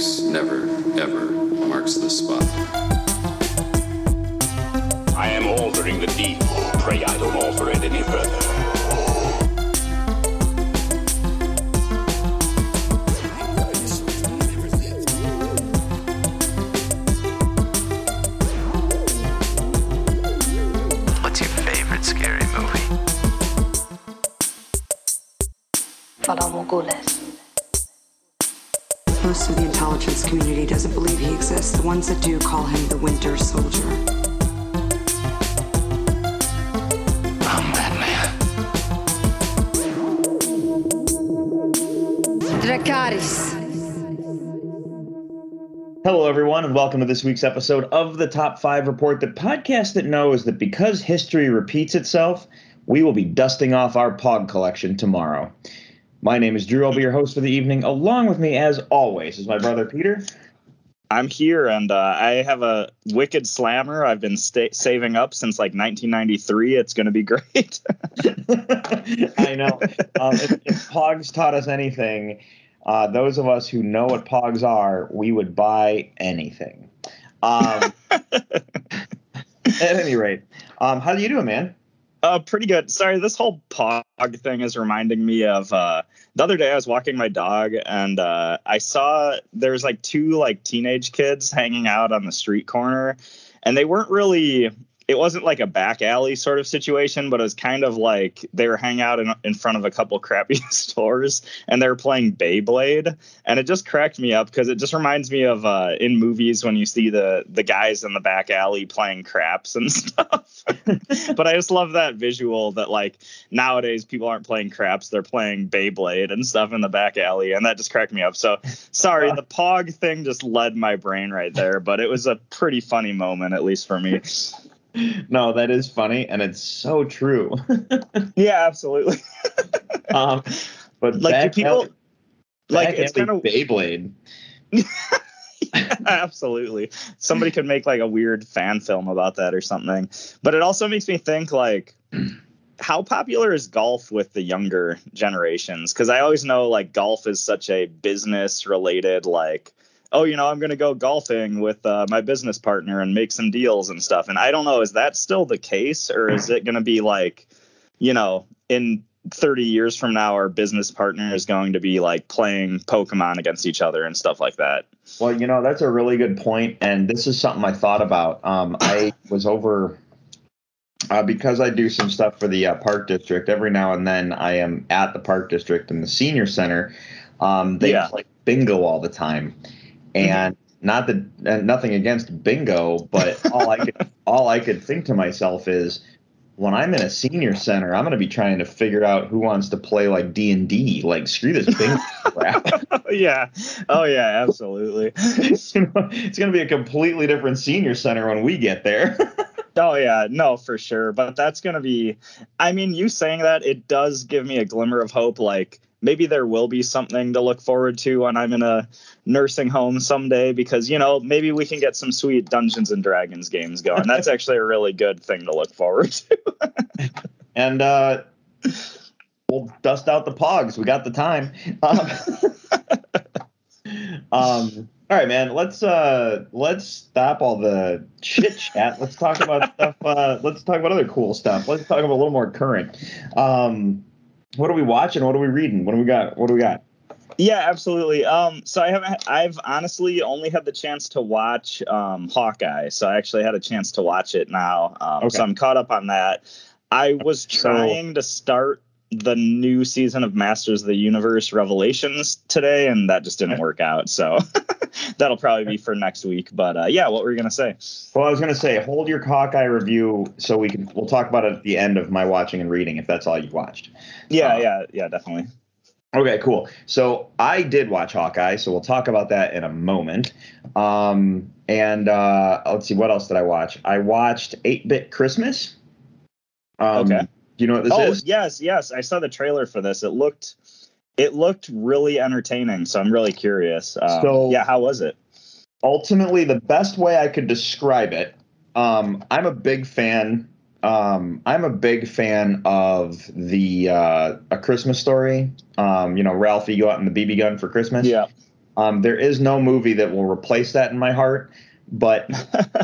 Never, ever marks the spot. Believe. The ones that do call him the Winter Soldier. I'm Batman. Dracarys. Hello, everyone, and welcome to this week's episode of the Top 5 Report, the podcast that knows that because history repeats itself, we will be dusting off our POG collection tomorrow. My name is Drew. I'll be your host for the evening. Along with me, as always, is my brother Peter. I'm here, and uh, I have a wicked slammer. I've been sta- saving up since like 1993. It's going to be great. I know. Um, if, if Pogs taught us anything, uh, those of us who know what Pogs are, we would buy anything. Um, at any rate, um, how do you doing, man? Uh, pretty good. Sorry, this whole pog thing is reminding me of uh, the other day. I was walking my dog, and uh, I saw there was like two like teenage kids hanging out on the street corner, and they weren't really. It wasn't like a back alley sort of situation, but it was kind of like they were hanging out in, in front of a couple crappy stores and they were playing Beyblade. And it just cracked me up because it just reminds me of uh, in movies when you see the the guys in the back alley playing craps and stuff. but I just love that visual that like nowadays people aren't playing craps, they're playing Beyblade and stuff in the back alley. And that just cracked me up. So sorry, the Pog thing just led my brain right there, but it was a pretty funny moment, at least for me. No, that is funny, and it's so true. Yeah, absolutely. um, but Like, do people- alley- like, it's alley kinda- Beyblade. Yeah, absolutely. Somebody could make like a weird fan film about that or something. But it also makes me think like how popular is golf with the younger generations? Because I always know like golf is such a business related like oh you know i'm going to go golfing with uh, my business partner and make some deals and stuff and i don't know is that still the case or is it going to be like you know in 30 years from now our business partner is going to be like playing pokemon against each other and stuff like that Well, you know, that's a really good point, and this is something I thought about. Um, I was over uh, because I do some stuff for the uh, park district. Every now and then, I am at the park district in the senior center. Um, they Yeah. play bingo all the time, and not that uh, nothing against bingo, but all I could all I could think to myself is. When I'm in a senior center, I'm going to be trying to figure out who wants to play like D and D. Like, screw this bingo crap. yeah. Oh yeah, absolutely. you know, it's going to be a completely different senior center when we get there. Oh yeah, no, for sure. But that's gonna be I mean, you saying that, it does give me a glimmer of hope, like maybe there will be something to look forward to when I'm in a nursing home someday because, you know, maybe we can get some sweet Dungeons and Dragons games going. That's actually a really good thing to look forward to. and uh, we'll dust out the pogs. We got the time. Um, um, all right, man. Let's uh, let's stop all the chit chat. Let's talk about stuff. Uh, let's talk about other cool stuff. Let's talk about a little more current. Um, what are we watching? What are we reading? What do we got? What do we got? Yeah, absolutely. Um, so I haven't. I've honestly only had the chance to watch um, Hawkeye. So I actually had a chance to watch it now. Um, Okay. So I'm caught up on that. I was So- trying to start the new season of Masters of the Universe Revelations today, and that just didn't work out. So that'll probably be for next week. But uh, yeah, what were you gonna say? Well, I was going to say, hold your Hawkeye review so we can. We'll talk about it at the end of my watching and reading, if that's all you've watched. Yeah, Uh, yeah, yeah, definitely. Okay, cool. So I did watch Hawkeye, so we'll talk about that in a moment. Um, and uh, let's see, what else did I watch? I watched Eight Bit Christmas. Um, Okay. Do you know what this oh is? yes, yes. I saw the trailer for this. It looked, it looked really entertaining. So I'm really curious. Um, So- yeah, how was it? ultimately the best way I could describe it. Um, I'm a big fan. Um, I'm a big fan of the uh, a Christmas story. Um, you know, Ralphie go out in the BB gun for Christmas. Yeah. Um, there is no movie that will replace that in my heart, but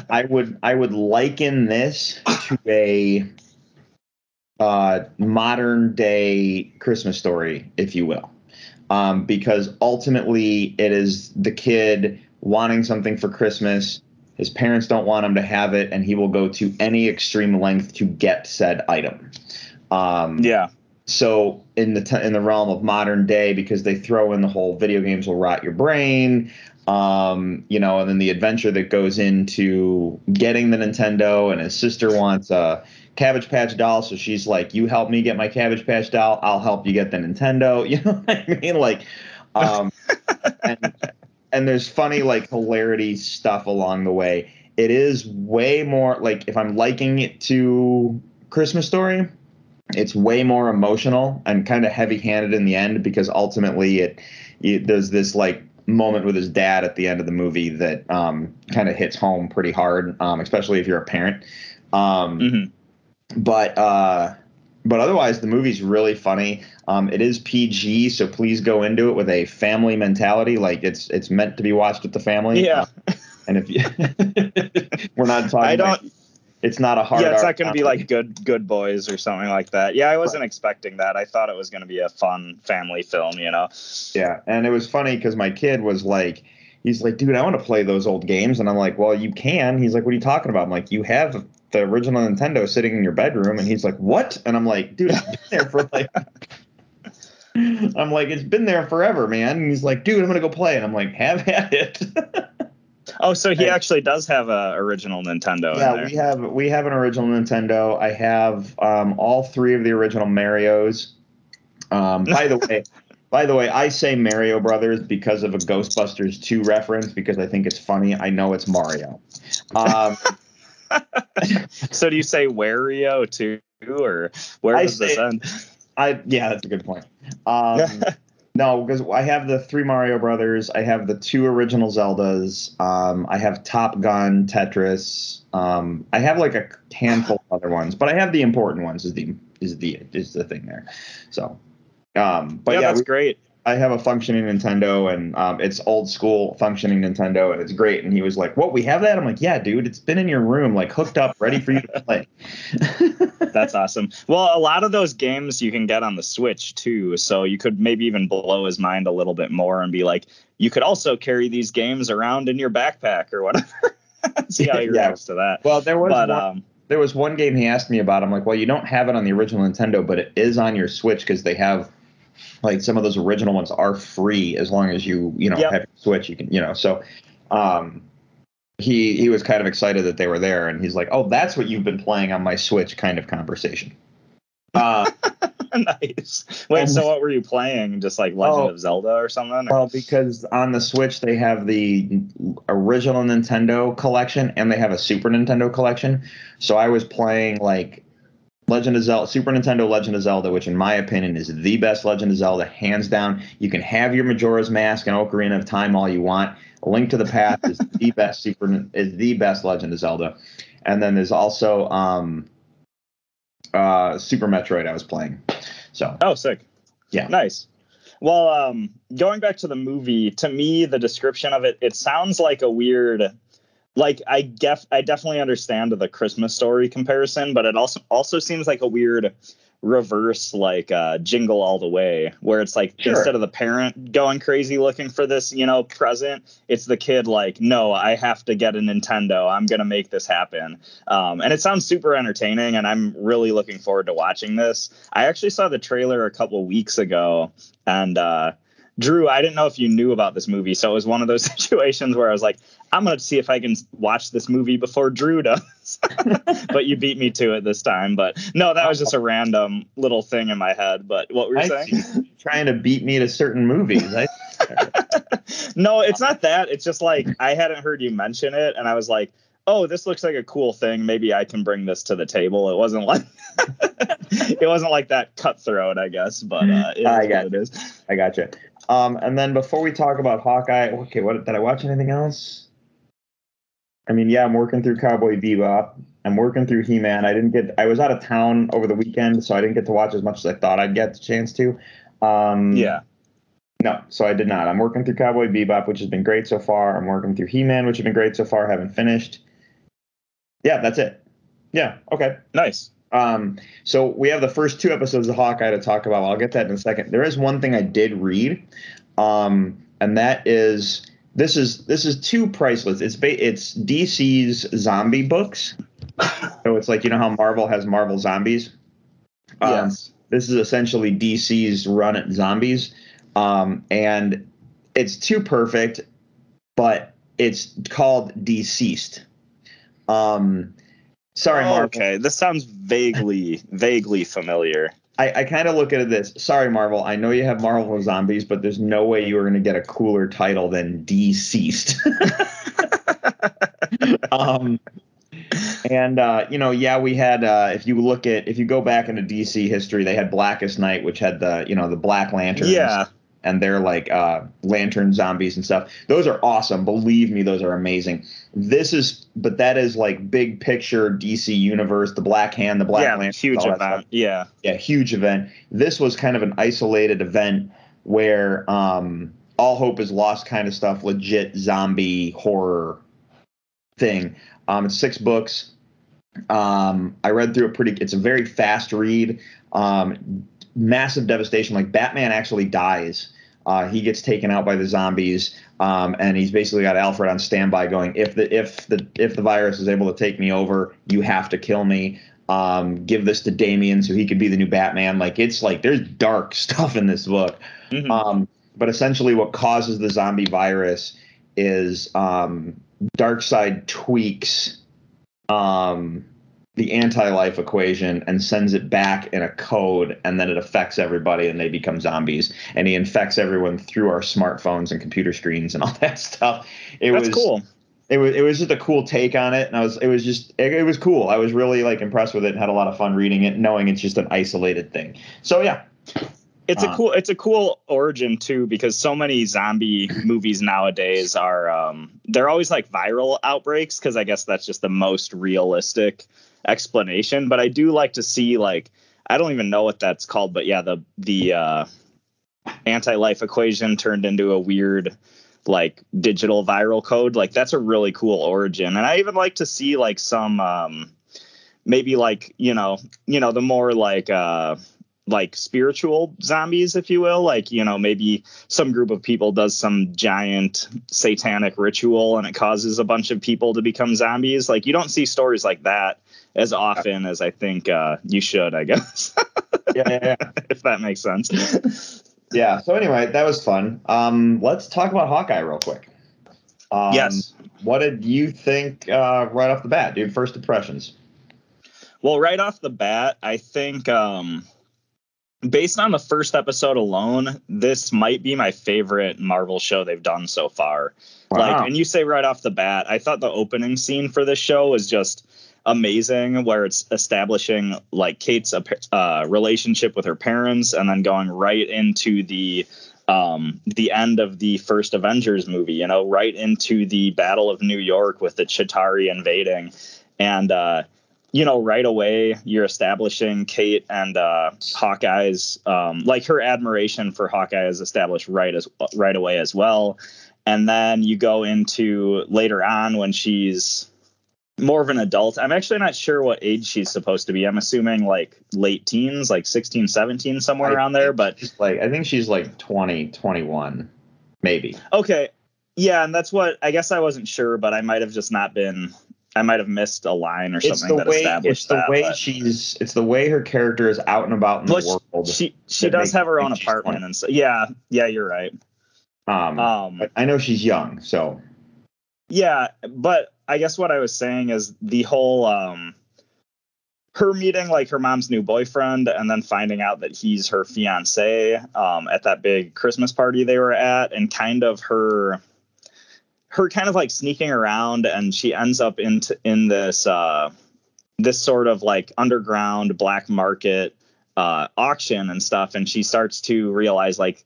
I would I would liken this to a uh, modern day Christmas story, if you will, um, because ultimately it is the kid wanting something for Christmas. His parents don't want him to have it, and he will go to any extreme length to get said item. Um, Yeah. so in the t- in the realm of modern day because they throw in the whole video games will rot your brain um you know and then the adventure that goes into getting the nintendo and his sister wants a cabbage patch doll so she's like you help me get my cabbage patch doll i'll help you get the nintendo. You know what i mean? Like um and and there's funny like hilarity stuff along the way. It is way more like if i'm liking it to christmas story it's way more emotional and kind of heavy-handed in the end because ultimately it, it there's this like moment with his dad at the end of the movie that um, kind of hits home pretty hard um, especially if you're a parent. Um, Mhm. But uh, but otherwise the movie's really funny um, it is pg so please go into it with a family mentality like it's it's meant to be watched with the family Yeah. and if you we're not talking I don't. it's not a hard Yeah, it's not going to be like good good boys or something like that. Yeah, I wasn't expecting that. I thought it was going to be a fun family film. You know. Yeah, and it was funny because my kid was like, he's like, dude, I want to play those old games, and I'm like, well, you can. He's like, what are you talking about? I'm like, you have the original Nintendo sitting in your bedroom, and he's like, what? And I'm like, dude, it's been there for like. I'm like, it's been there forever, man. And he's like, dude, I'm gonna go play, and I'm like, have at it. Oh, so he actually does have a original Nintendo in yeah, we have we have an original Nintendo. I have um, all three of the original Mario's. Um, by the way, by the way, I say Mario Brothers because of a Ghostbusters 2 reference because I think it's funny. I know it's Mario. Um, So do you say Wario too, or where I does this end? I yeah, that's a good point. Um, no, because I have the three Mario Brothers. I have the two original Zeldas. Um, I have Top Gun, Tetris. Um, I have like a handful of other ones, but I have the important ones. Is the is the is the thing there? So, um, but yeah, yeah, that's we- great. I have a functioning Nintendo, and um, it's old school functioning Nintendo, and it's great. And he was like, "What? We have that?" I'm like, "Yeah, dude. It's been in your room, like hooked up, ready for you to play." That's awesome. Well, a lot of those games you can get on the Switch too, so you could maybe even blow his mind a little bit more and be like, you could also carry these games around in your backpack or whatever. See how he Yeah. reacts to that. well, there was But one, um, there was one game he asked me about. I'm like, "Well, you don't have it on the original Nintendo, but it is on your Switch because they have." Like some of those original ones are free as long as you you know Yep. have your Switch. You can you know so. Um, he he was kind of excited that they were there, and he's like, "Oh, that's what you've been playing on my Switch." Kind of conversation. Uh, nice. Wait, And- so what were you playing? Just like Legend Oh. of Zelda or something? Or- Well, because on the Switch they have the original Nintendo collection and they have a Super Nintendo collection. So I was playing like Legend of Zelda, Super Nintendo Legend of Zelda, which in my opinion is the best Legend of Zelda, hands down. You can have your Majora's Mask and Ocarina of Time all you want. A Link to the Past is the best Super is the best Legend of Zelda. And then there's also um, uh, Super Metroid I was playing. So Oh, sick. Yeah. Nice. Well, um, going back to the movie, to me, the description of it, it sounds like a weird, like I def, I definitely understand the Christmas story comparison, but it also also seems like a weird reverse, like uh, Jingle All the Way, where it's like Sure. instead of the parent going crazy looking for this, you know, present, it's the kid like, no, I have to get a Nintendo. I'm gonna make this happen. Um, and it sounds super entertaining, and I'm really looking forward to watching this. I actually saw the trailer a couple weeks ago, and uh, Drew, I didn't know if you knew about this movie, so it was one of those situations where I was like, I'm gonna see if I can watch this movie before Drew does. but you beat me to it this time. But no, that was just a random little thing in my head. But what were you I saying? trying to beat me to certain movies. I, no, it's not that. It's just like I hadn't heard you mention it, and I was like, "Oh, this looks like a cool thing. Maybe I can bring this to the table." It wasn't like it wasn't like that cutthroat, I guess, but uh, it is I what got it is. I gotcha. Um, and then before we talk about Hawkeye, okay, what did I watch anything else? I mean, yeah, I'm working through Cowboy Bebop. I'm working through He-Man. I didn't get. I was out of town over the weekend, so I didn't get to watch as much as I thought I'd get the chance to. Um, Yeah, No, so I did not. I'm working through Cowboy Bebop, which has been great so far. I'm working through He Man, which has been great so far. Haven't finished. Yeah, that's it. Yeah, okay. Nice. Um, so we have the first two episodes of Hawkeye to talk about. I'll get that in a second. There is one thing I did read, um, and that is this is this is too priceless. It's ba- it's DC's zombie books. so it's like you know how Marvel has Marvel zombies. Um, Yes. This is essentially DC's run at zombies, um, and it's too perfect, but it's called Deceased. Um, sorry, Oh, Marvel. okay. This sounds vaguely vaguely familiar. I, I kind of look at it this. Sorry, Marvel. I know you have Marvel zombies, but there's no way you are going to get a cooler title than Deceased. um, and uh, you know, yeah, we had. Uh, if you look at, if you go back into DC history, they had Blackest Night, which had the, you know, the Black Lanterns. Yeah. And they're like uh, lantern zombies and stuff. Those are awesome. Believe me, those are amazing. This is, but that is like big picture DC universe. The Black Hand, the Black yeah, Lantern, huge event. Yeah. yeah, huge event. This was kind of an isolated event where um, all hope is lost, kind of stuff. Legit zombie horror thing. Um, it's six books. Um, I read through it pretty. It's a very fast read. Um, massive devastation. Like Batman actually dies. Uh, he gets taken out by the zombies, um, and he's basically got Alfred on standby, going, "If the if the if the virus is able to take me over, you have to kill me." um, give this to Damian so he could be the new Batman. Like it's like there's dark stuff in this book. Mhm. Um, but essentially, what causes the zombie virus is um, Darkseid tweaks um, the anti-life equation and sends it back in a code, and then it affects everybody, and they become zombies. And he infects everyone through our smartphones and computer screens and all that stuff. It That's was cool. it was it was just a cool take on it, and I was it was just it, it was cool. I was really like impressed with it and had a lot of fun reading it, knowing it's just an isolated thing. So yeah, It's Uh, a cool it's a cool origin too because so many zombie movies nowadays are um they're always like viral outbreaks because I guess that's just the most realistic explanation but I do like to see like I don't even know what that's called but yeah the the uh anti-life equation turned into a weird like digital viral code like that's a really cool origin and I even like to see like some um maybe like you know you know the more like uh like spiritual zombies, if you will. Like, you know, maybe some group of people does some giant satanic ritual and it causes a bunch of people to become zombies. Like, you don't see stories like that as often as I think uh, you should, I guess, yeah, yeah, yeah. if that makes sense. yeah. So anyway, that was fun. Um, let's talk about Hawkeye real quick. Um, yes. What did you think uh, right off the bat, dude? First impressions. Well, right off the bat, I think um, based on the first episode alone, this might be my favorite Marvel show they've done so far. Like, and you say right off the bat, I thought the opening scene for this show was just amazing, where it's establishing like Kate's uh, relationship with her parents, and then going right into the um, the end of the first Avengers movie. You know, right into the Battle of New York with the Chitauri invading, and uh, you know, right away you're establishing Kate and uh, Hawkeye's um, like her admiration for Hawkeye is established right as right away as well, and then you go into later on when she's more of an adult. I'm actually not sure what age she's supposed to be. I'm assuming like late teens, like 16, 17, somewhere I around there. But like, I think she's like 20, 21, maybe. okay, yeah, and that's what I guess I wasn't sure, but I might have just not been. I might have missed a line or It's something the that way established it's the that. way but- she's it's the way her character is out and about in Well, the world. she she does have her own apartment 20. and so yeah yeah you're right um, um I know she's young, so yeah but i guess what i was saying is the whole um her meeting like her mom's new boyfriend and then finding out that he's her fiance um at that big christmas party they were at and kind of her her kind of like sneaking around and she ends up into in this uh this sort of like underground black market uh auction and stuff and she starts to realize like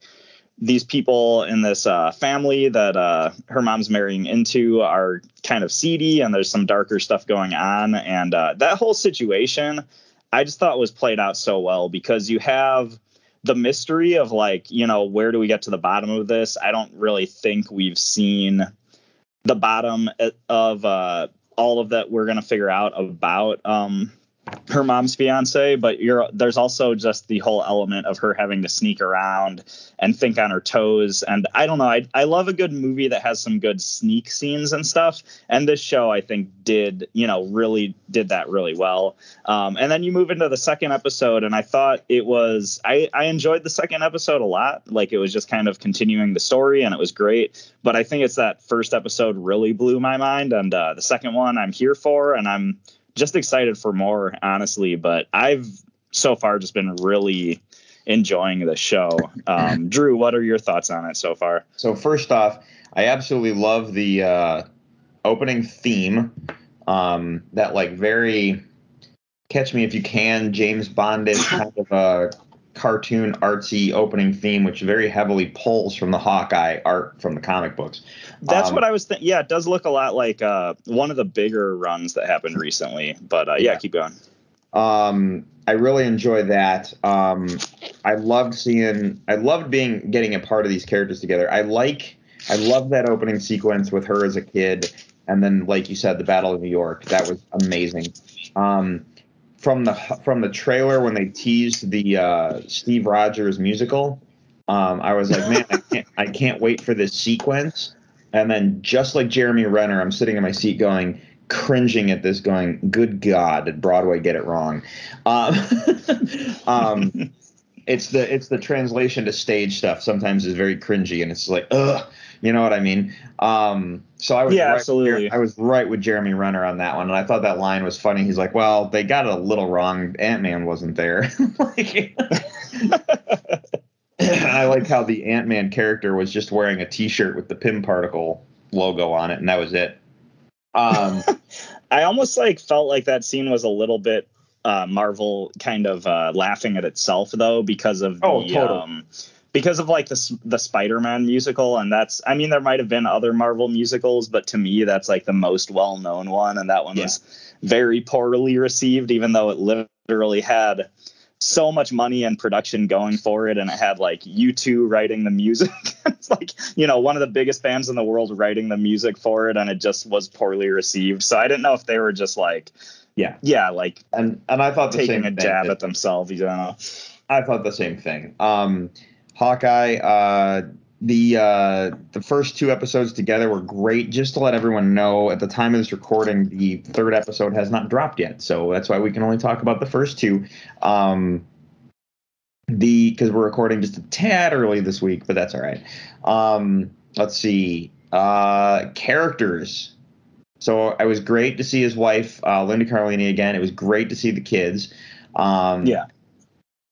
these people in this uh, family that uh, her mom's marrying into are kind of seedy and there's some darker stuff going on. And uh, that whole situation i just thought was played out so well because you have the mystery of like you know where do we get to the bottom of this? I don't really think we've seen the bottom of uh all of that we're gonna figure out about um her mom's fiance, but you're there's also just the whole element of her having to sneak around and think on her toes. And I don't know, I I love a good movie that has some good sneak scenes and stuff. And this show I think did, you know, really did that really well. Um, and then you move into the second episode, and I thought it was I, I enjoyed the second episode a lot. Like it was just kind of continuing the story and it was great. But I think it's that first episode really blew my mind. And uh, the second one I'm here for and I'm just excited for more, honestly. But I've so far just been really enjoying the show. Um, Drew, what are your thoughts on it so far? So first off, I absolutely love the uh, opening theme. Um, that like very catch me if you can, James Bonded kind of a cartoon artsy opening theme, which very heavily pulls from the Hawkeye art from the comic books. That's Um, what I was thinking. Yeah, it does look a lot like uh, one of the bigger runs that happened recently. But uh, yeah, Yeah. keep going. Um, I really enjoy that. Um, I loved seeing. I loved being getting a part of these characters together. I like. I love that opening sequence with her as a kid, and then, like you said, the Battle of New York. That was amazing. Um, from the from the trailer when they teased the uh, Steve Rogers musical, um, I was like, man, I can't, I can't wait for this sequence. And then, just like Jeremy Renner, I'm sitting in my seat going, cringing at this, going, "Good God, did Broadway get it wrong?" Um, um, it's the it's the translation to stage stuff. Sometimes is very cringy, and it's like, ugh, you know what I mean? Um, so I was Yeah, right absolutely. I was right with Jeremy Renner on that one, and I thought that line was funny. He's like, "Well, they got it a little wrong. Ant Man wasn't there." like, I like how the Ant Man character was just wearing a T-shirt with the Pym particle logo on it, and that was it. Um, I almost like felt like that scene was a little bit uh, Marvel kind of uh, laughing at itself though because of the Oh, totally. um, because of like the the Spider-Man musical and that's I mean there might have been other Marvel musicals but to me that's like the most well-known one and that one Yeah. was very poorly received even though it literally had so much money and production going for it and it had like U2 writing the music it's like you know one of the biggest bands in the world writing the music for it and it just was poorly received so i didn't know if they were just like yeah, yeah like and and I thought the taking a thing. jab at themselves you know I thought the same thing. Um, Hawkeye, uh, the uh, the first two episodes together were great. Just to let everyone know, at the time of this recording, the third episode has not dropped yet, so that's why we can only talk about the first two. Um, the because we're recording just a tad early this week, but that's all right. Um, let's see. Uh, characters. So it was great to see his wife, uh, Linda Cardellini, again. It was great to see the kids. Um, Yeah.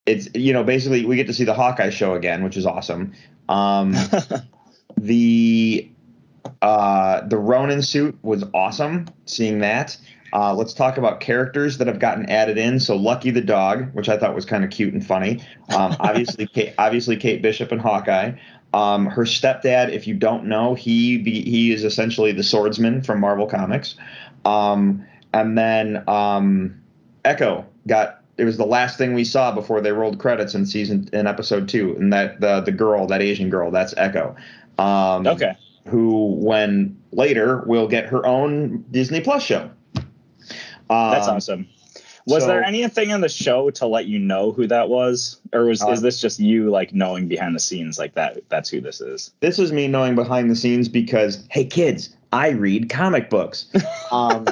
It's you know basically we get to see the Hawkeye show again, which is awesome. Um, the uh, the Ronin suit was awesome. Seeing that. Uh, let's talk about characters that have gotten added in. So Lucky the dog, which I thought was kind of cute and funny. Um, obviously, Kate, obviously Kate Bishop and Hawkeye. Um, her stepdad, if you don't know, he be, he is essentially the swordsman from Marvel Comics. Um, and then um, Echo got it was the last thing we saw before they rolled credits in season in episode two, and that the the girl, that Asian girl, that's Echo. Um, okay Who, when later, will get her own Disney Plus show. that's Um, awesome was so- there anything in the show to let you know who that was or was Uh, is this just you like knowing behind the scenes like that that's who this is This is me knowing behind the scenes because, hey kids, I read comic books. Um,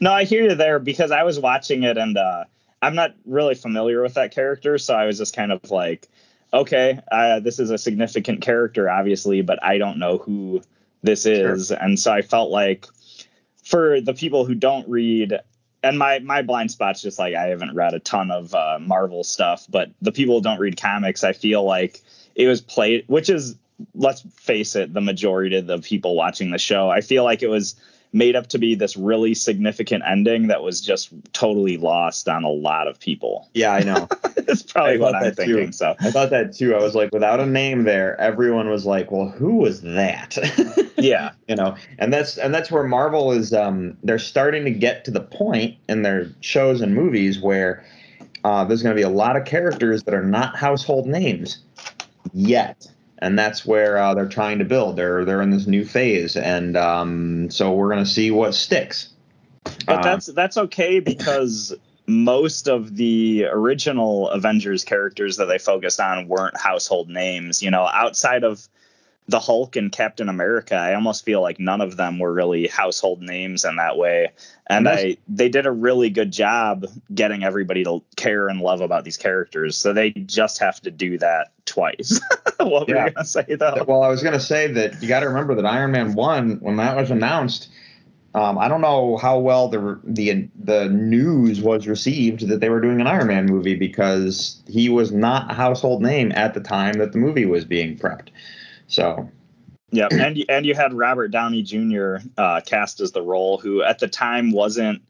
no, I hear you there because I was watching it and uh, I'm not really familiar with that character, so I was just kind of like, okay, uh, this is a significant character, obviously, but I don't know who this is, and so I felt like for the people who don't read. And my my blind spot's just like I haven't read a ton of uh, Marvel stuff, but the people who don't read comics, I feel like it was played, which is let's face it, the majority of the people watching the show. I feel like it was made up to be this really significant ending that was just totally lost on a lot of people. yeah, I know. That's probably I what I'm that too. thinking. So I thought that too. I was like, without a name there, everyone was like, "Well, who was that?" yeah, you know, and that's and that's where Marvel is. Um, they're starting to get to the point in their shows and movies where uh, there's going to be a lot of characters that are not household names yet. And that's where uh, they're trying to build. They're they're in this new phase, and um, so we're going to see what sticks. But Uh, that's that's okay because most of the original Avengers characters that they focused on weren't household names. You know, outside of the Hulk and Captain America, I almost feel like none of them were really household names in that way. And I they did a really good job getting everybody to care and love about these characters. So they just have to do that twice. what were you gonna say though? Well, I was going to say that you got to remember that Iron Man one, when that was announced, um, I don't know how well the the the news was received that they were doing an Iron Man movie because he was not a household name at the time that the movie was being prepped. So Yeah, and you- and you had Robert Downey Jr. Uh, cast as the role, who at the time wasn't.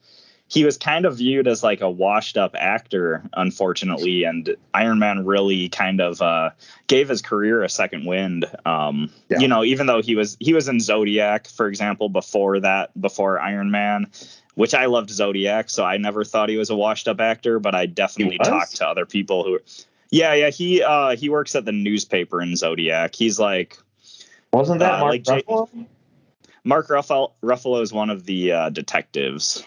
He was kind of viewed as like a washed-up actor, unfortunately, and Iron Man really kind of uh, gave his career a second wind. Um, Yeah. You know, even though he was he was in Zodiac, for example, before that, before Iron Man, which I loved Zodiac, so I never thought he was a washed-up actor, but I definitely talked to other people who. Yeah, yeah, he uh, he works at the newspaper in Zodiac. He's like wasn't that Uh, Mark like Ruffalo? Mark Ruffalo, Ruffalo is one of the uh, detectives.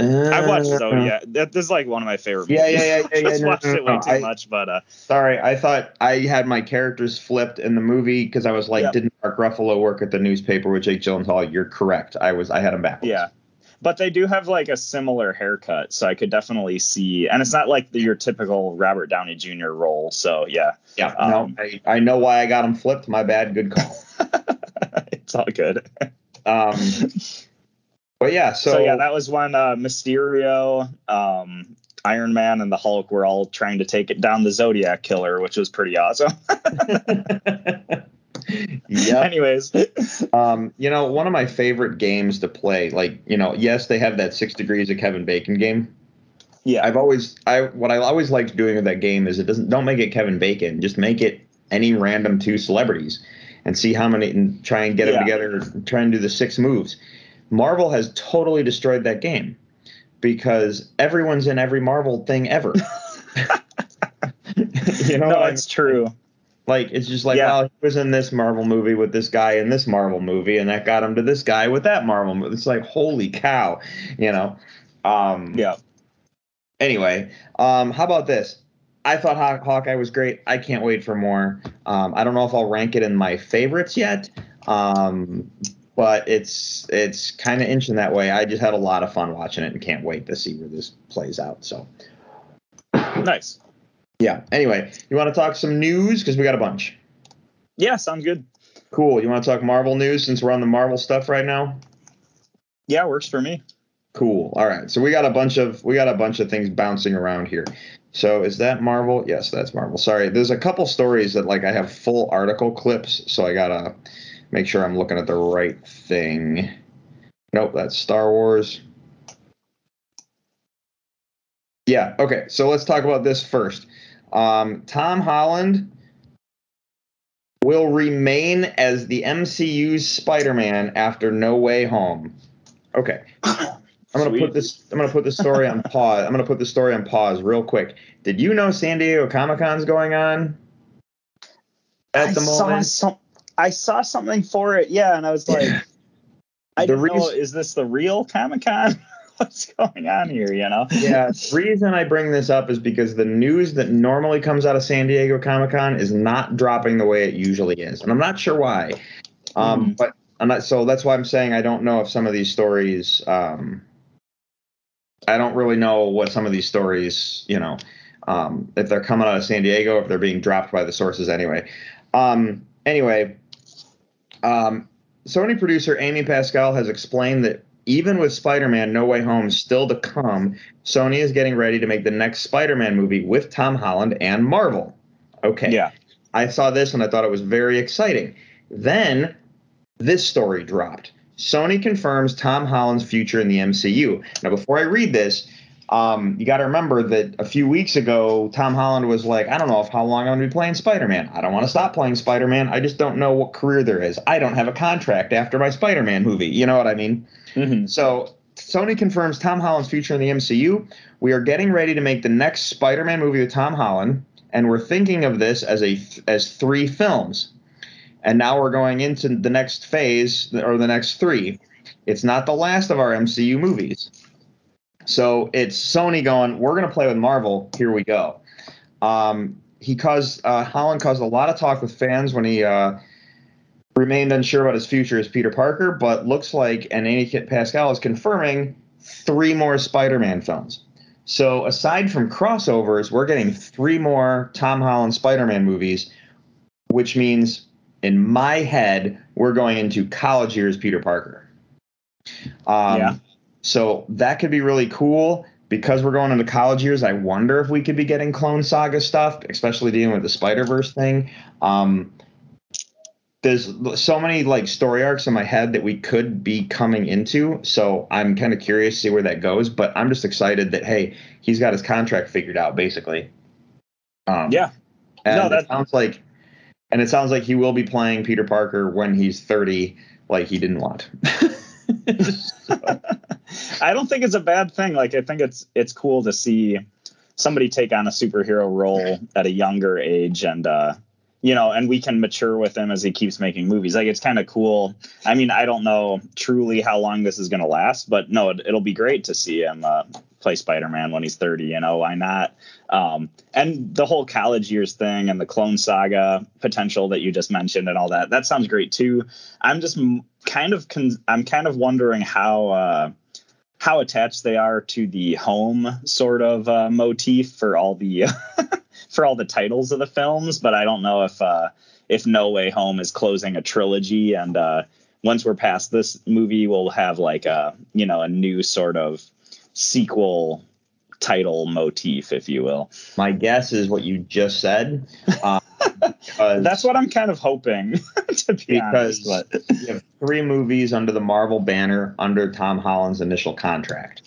I watched Uh, Zodiac. That, this is like one of my favorite. Yeah, yeah, yeah, movies. yeah, yeah, Just no, watched no, it way no, too I- much, but uh, Sorry, I thought I had my characters flipped in the movie because I was like, Yeah. didn't Mark Ruffalo work at the newspaper with Jake Gyllenhaal? You're correct. I was I had him backwards. yeah. But they do have like a similar haircut, so I could definitely see. And it's not like the, your typical Robert Downey Jr. role. So yeah, yeah. Um, no, I, I know why I got him flipped. My bad. Good call. it's all good. Um, but yeah, so, So, yeah, that was when uh, Mysterio, um, Iron Man, and the Hulk were all trying to take it down the Zodiac killer, which was pretty awesome. yeah. Anyways, Um, you know, one of my favorite games to play, like you know, yes, they have that Six Degrees of Kevin Bacon game. yeah, I've always, I what I always liked doing with that game is it doesn't don't make it Kevin Bacon, just make it any random two celebrities, and see how many, and try and get them Yeah. together, try and do the six moves. Marvel has totally destroyed that game because everyone's in every Marvel thing ever. you know, no, I it's true. Like it's just like, Yeah. he was in this Marvel movie with this guy in this Marvel movie, and that got him to this guy with that Marvel movie. It's like, holy cow, you know. Um, Yeah. Anyway, um, how about this? I thought Haw- Hawkeye was great. I can't wait for more. Um, I don't know if I'll rank it in my favorites yet, um, but it's it's kind of inching that way. I just had a lot of fun watching it and can't wait to see where this plays out. So Nice. Yeah. Anyway, you want to talk some news because we got a bunch. Yeah, sounds good. Cool. You want to talk Marvel news since we're on the Marvel stuff right now? Yeah, works for me. Cool. All right. So we got a bunch of we got a bunch of things bouncing around here. So is that Marvel? Yes, that's Marvel. Sorry. There's a couple stories that like I have full article clips, so I got to make sure I'm looking at the right thing. Nope, that's Star Wars. Yeah, okay. So let's talk about this first. Um, Tom Holland will remain as the MCU's Spider-Man after No Way Home. Okay. I'm gonna Sweet. put this. I'm gonna put this story on pause. I'm gonna put this story on pause real quick. Did you know San Diego Comic Con's going on at I the saw moment? some. I saw something for it. Yeah, and I was like, I The don't know. Is this the real Comic Con? What's going on here? You know? yeah, the reason I bring this up is because the news that normally comes out of San Diego Comic Con is not dropping the way it usually is, and I'm not sure why. Um, Mhm. But I'm not. So that's why I'm saying I don't know if some of these stories. Um, I don't really know what some of these stories, you know, um, if they're coming out of San Diego, if they're being dropped by the sources anyway. Um, anyway, um, Sony producer Amy Pascal has explained that even with Spider-Man: No Way Home still to come, Sony is getting ready to make the next Spider-Man movie with Tom Holland and Marvel. Okay. Yeah. I saw this and I thought it was very exciting. Then this story dropped. Sony confirms Tom Holland's future in the MCU. Now, before I read this, um, you got to remember that a few weeks ago, Tom Holland was like, I don't know if how long I'm going to be playing Spider Man. I don't want to stop playing Spider Man. I just don't know what career there is. I don't have a contract after my Spider Man movie. You know what I mean? Mm-hmm. So Sony confirms Tom Holland's future in the MCU. We are getting ready to make the next Spider-Man movie with Tom Holland, and we're thinking of this as a as three films. And now we're going into the next phase or the next three. It's not the last of our MCU movies. So it's Sony going, we're going to play with Marvel. Here we go. Um, he caused uh, Holland caused a lot of talk with fans when he uh, remained unsure about his future as Peter Parker, but looks like and Amy Pascal is confirming three more Spider-Man films. So aside from crossovers, we're getting three more Tom Holland Spider-Man movies, which means in my head we're going into college years Peter Parker. Um, Yeah. So that could be really cool because we're going into college years. I wonder if we could be getting Clone Saga stuff, especially dealing with the Spider Verse thing. Um, there's so many like story arcs in my head that we could be coming into. So I'm kind of curious to see where that goes. But I'm just excited that hey, he's got his contract figured out basically. Um, Yeah. and No, that- sounds like, and it sounds like he will be playing Peter Parker when he's 30, like he didn't want. I don't think it's a bad thing. Like I think it's it's cool to see somebody take on a superhero role at a younger age and uh you know, and we can mature with him as he keeps making movies. Like it's kind of cool. I mean, I don't know truly how long this is going to last, but no, it, it'll be great to see him uh, play Spider-Man when he's 30. You know, why not? Um, and the whole college years thing and the Clone Saga potential that you just mentioned and all that. That sounds great too. I'm just kind of con- I'm kind of wondering how. Uh, how attached they are to the home sort of uh, motif for all the for all the titles of the films, but I don't know if uh, if No Way Home is closing a trilogy, and uh, once we're past this movie, we'll have like a you know a new sort of sequel title motif, if you will. My guess is what you just said. Uh, because That's what I'm kind of hoping to be because honest. You have three movies under the Marvel banner under Tom Holland's initial contract.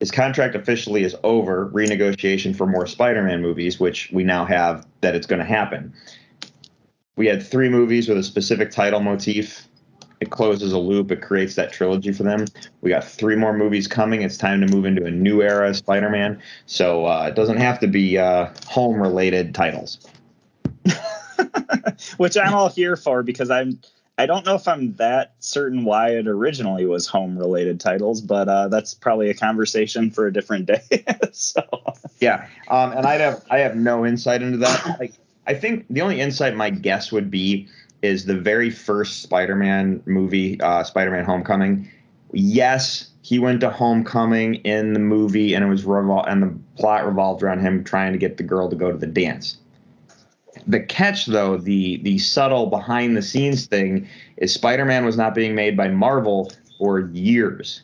His contract officially is over. Renegotiation for more Spider-Man movies, which we now have that it's going to happen. We had three movies with a specific title motif. It closes a loop. It creates that trilogy for them. We got three more movies coming. It's time to move into a new era of Spider-Man. So uh, it doesn't have to be uh, home-related titles. which I'm all here for because I'm I don't know if I'm that certain why it originally was home related titles, but uh, that's probably a conversation for a different day. so Yeah, um, and I have I have no insight into that. Like, I think the only insight my guess would be is the very first Spider-Man movie, uh, Spider-Man: Homecoming. Yes, he went to Homecoming in the movie, and it was revol- and the plot revolved around him trying to get the girl to go to the dance. The catch, though, the the subtle behind the scenes thing is Spider-Man was not being made by Marvel for years,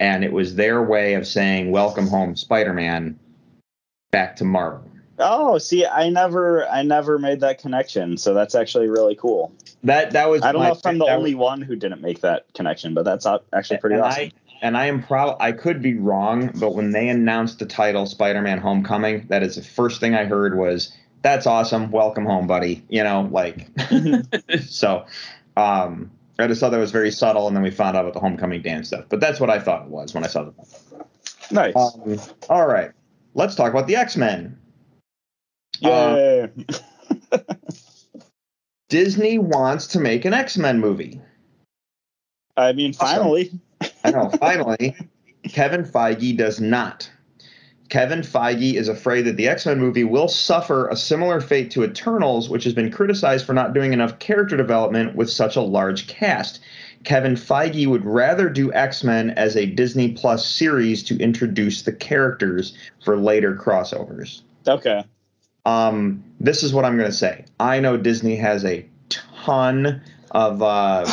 and it was their way of saying "Welcome home, Spider-Man." Back to Marvel. Oh, see, I never I never made that connection. So that's actually really cool. That that was. I don't know if I'm the only was- one who didn't make that connection, but that's actually pretty and awesome. I, and I am proud. I could be wrong, but when they announced the title Spider-Man: Homecoming, that is the first thing I heard was, "That's awesome! Welcome home, buddy." You know, like so. Um, I just thought that was very subtle, and then we found out about the homecoming dance stuff. But that's what I thought it was when I saw the. nice. Um, all right, let's talk about the X Men. Um, Yay. Disney wants to make an X Men movie. I mean, finally. I know. Finally, Kevin Feige does not. Kevin Feige is afraid that the X Men movie will suffer a similar fate to Eternals, which has been criticized for not doing enough character development with such a large cast. Kevin Feige would rather do X Men as a Disney Plus series to introduce the characters for later crossovers. Okay. Um, this is what I'm going to say. I know Disney has a ton of uh,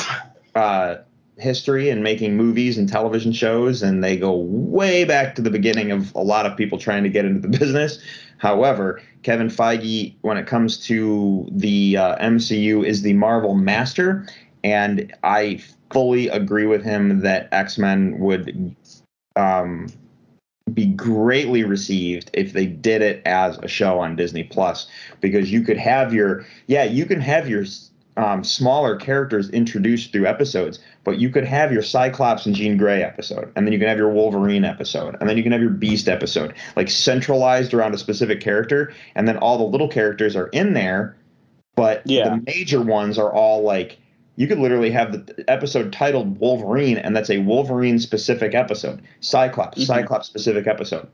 uh, history in making movies and television shows, and they go way back to the beginning of a lot of people trying to get into the business. However, Kevin Feige, when it comes to the uh, MCU, is the Marvel master, and I fully agree with him that X Men would um, be greatly received if they did it as a show on Disney Plus because you could have your yeah you can have your um, smaller characters introduced through episodes, but you could have your Cyclops and Jean Grey episode, and then you can have your Wolverine episode, and then you can have your Beast episode, like centralized around a specific character, and then all the little characters are in there, but Yeah. the major ones are all like you could literally have the episode titled Wolverine, and that's a Wolverine specific episode. Cyclops, Mhm. Cyclops specific episode.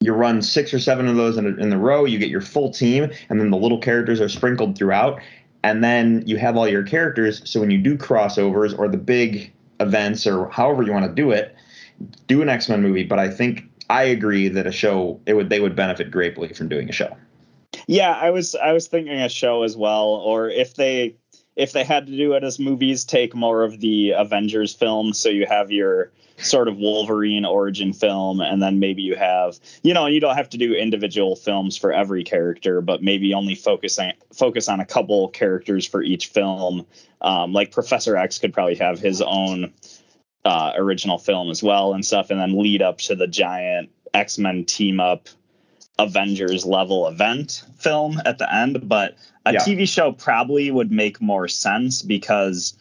You run six or seven of those in, a, in the row. You get your full team, and then the little characters are sprinkled throughout. And then you have all your characters. So when you do crossovers or the big events or however you want to do it, do an X Men movie. But I think I agree that a show it would they would benefit greatly from doing a show. Yeah, I was I was thinking a show as well, or if they if they had to do it as movies, take more of the Avengers film. So you have your sort of Wolverine origin film, and then maybe you have you know you don't have to do individual films for every character, but maybe only focusing focus on a couple characters for each film. Um, like Professor X could probably have his own uh, original film as well and stuff, and then lead up to the giant X Men team up Avengers level event film at the end, but a Yeah. TV show probably would make more sense because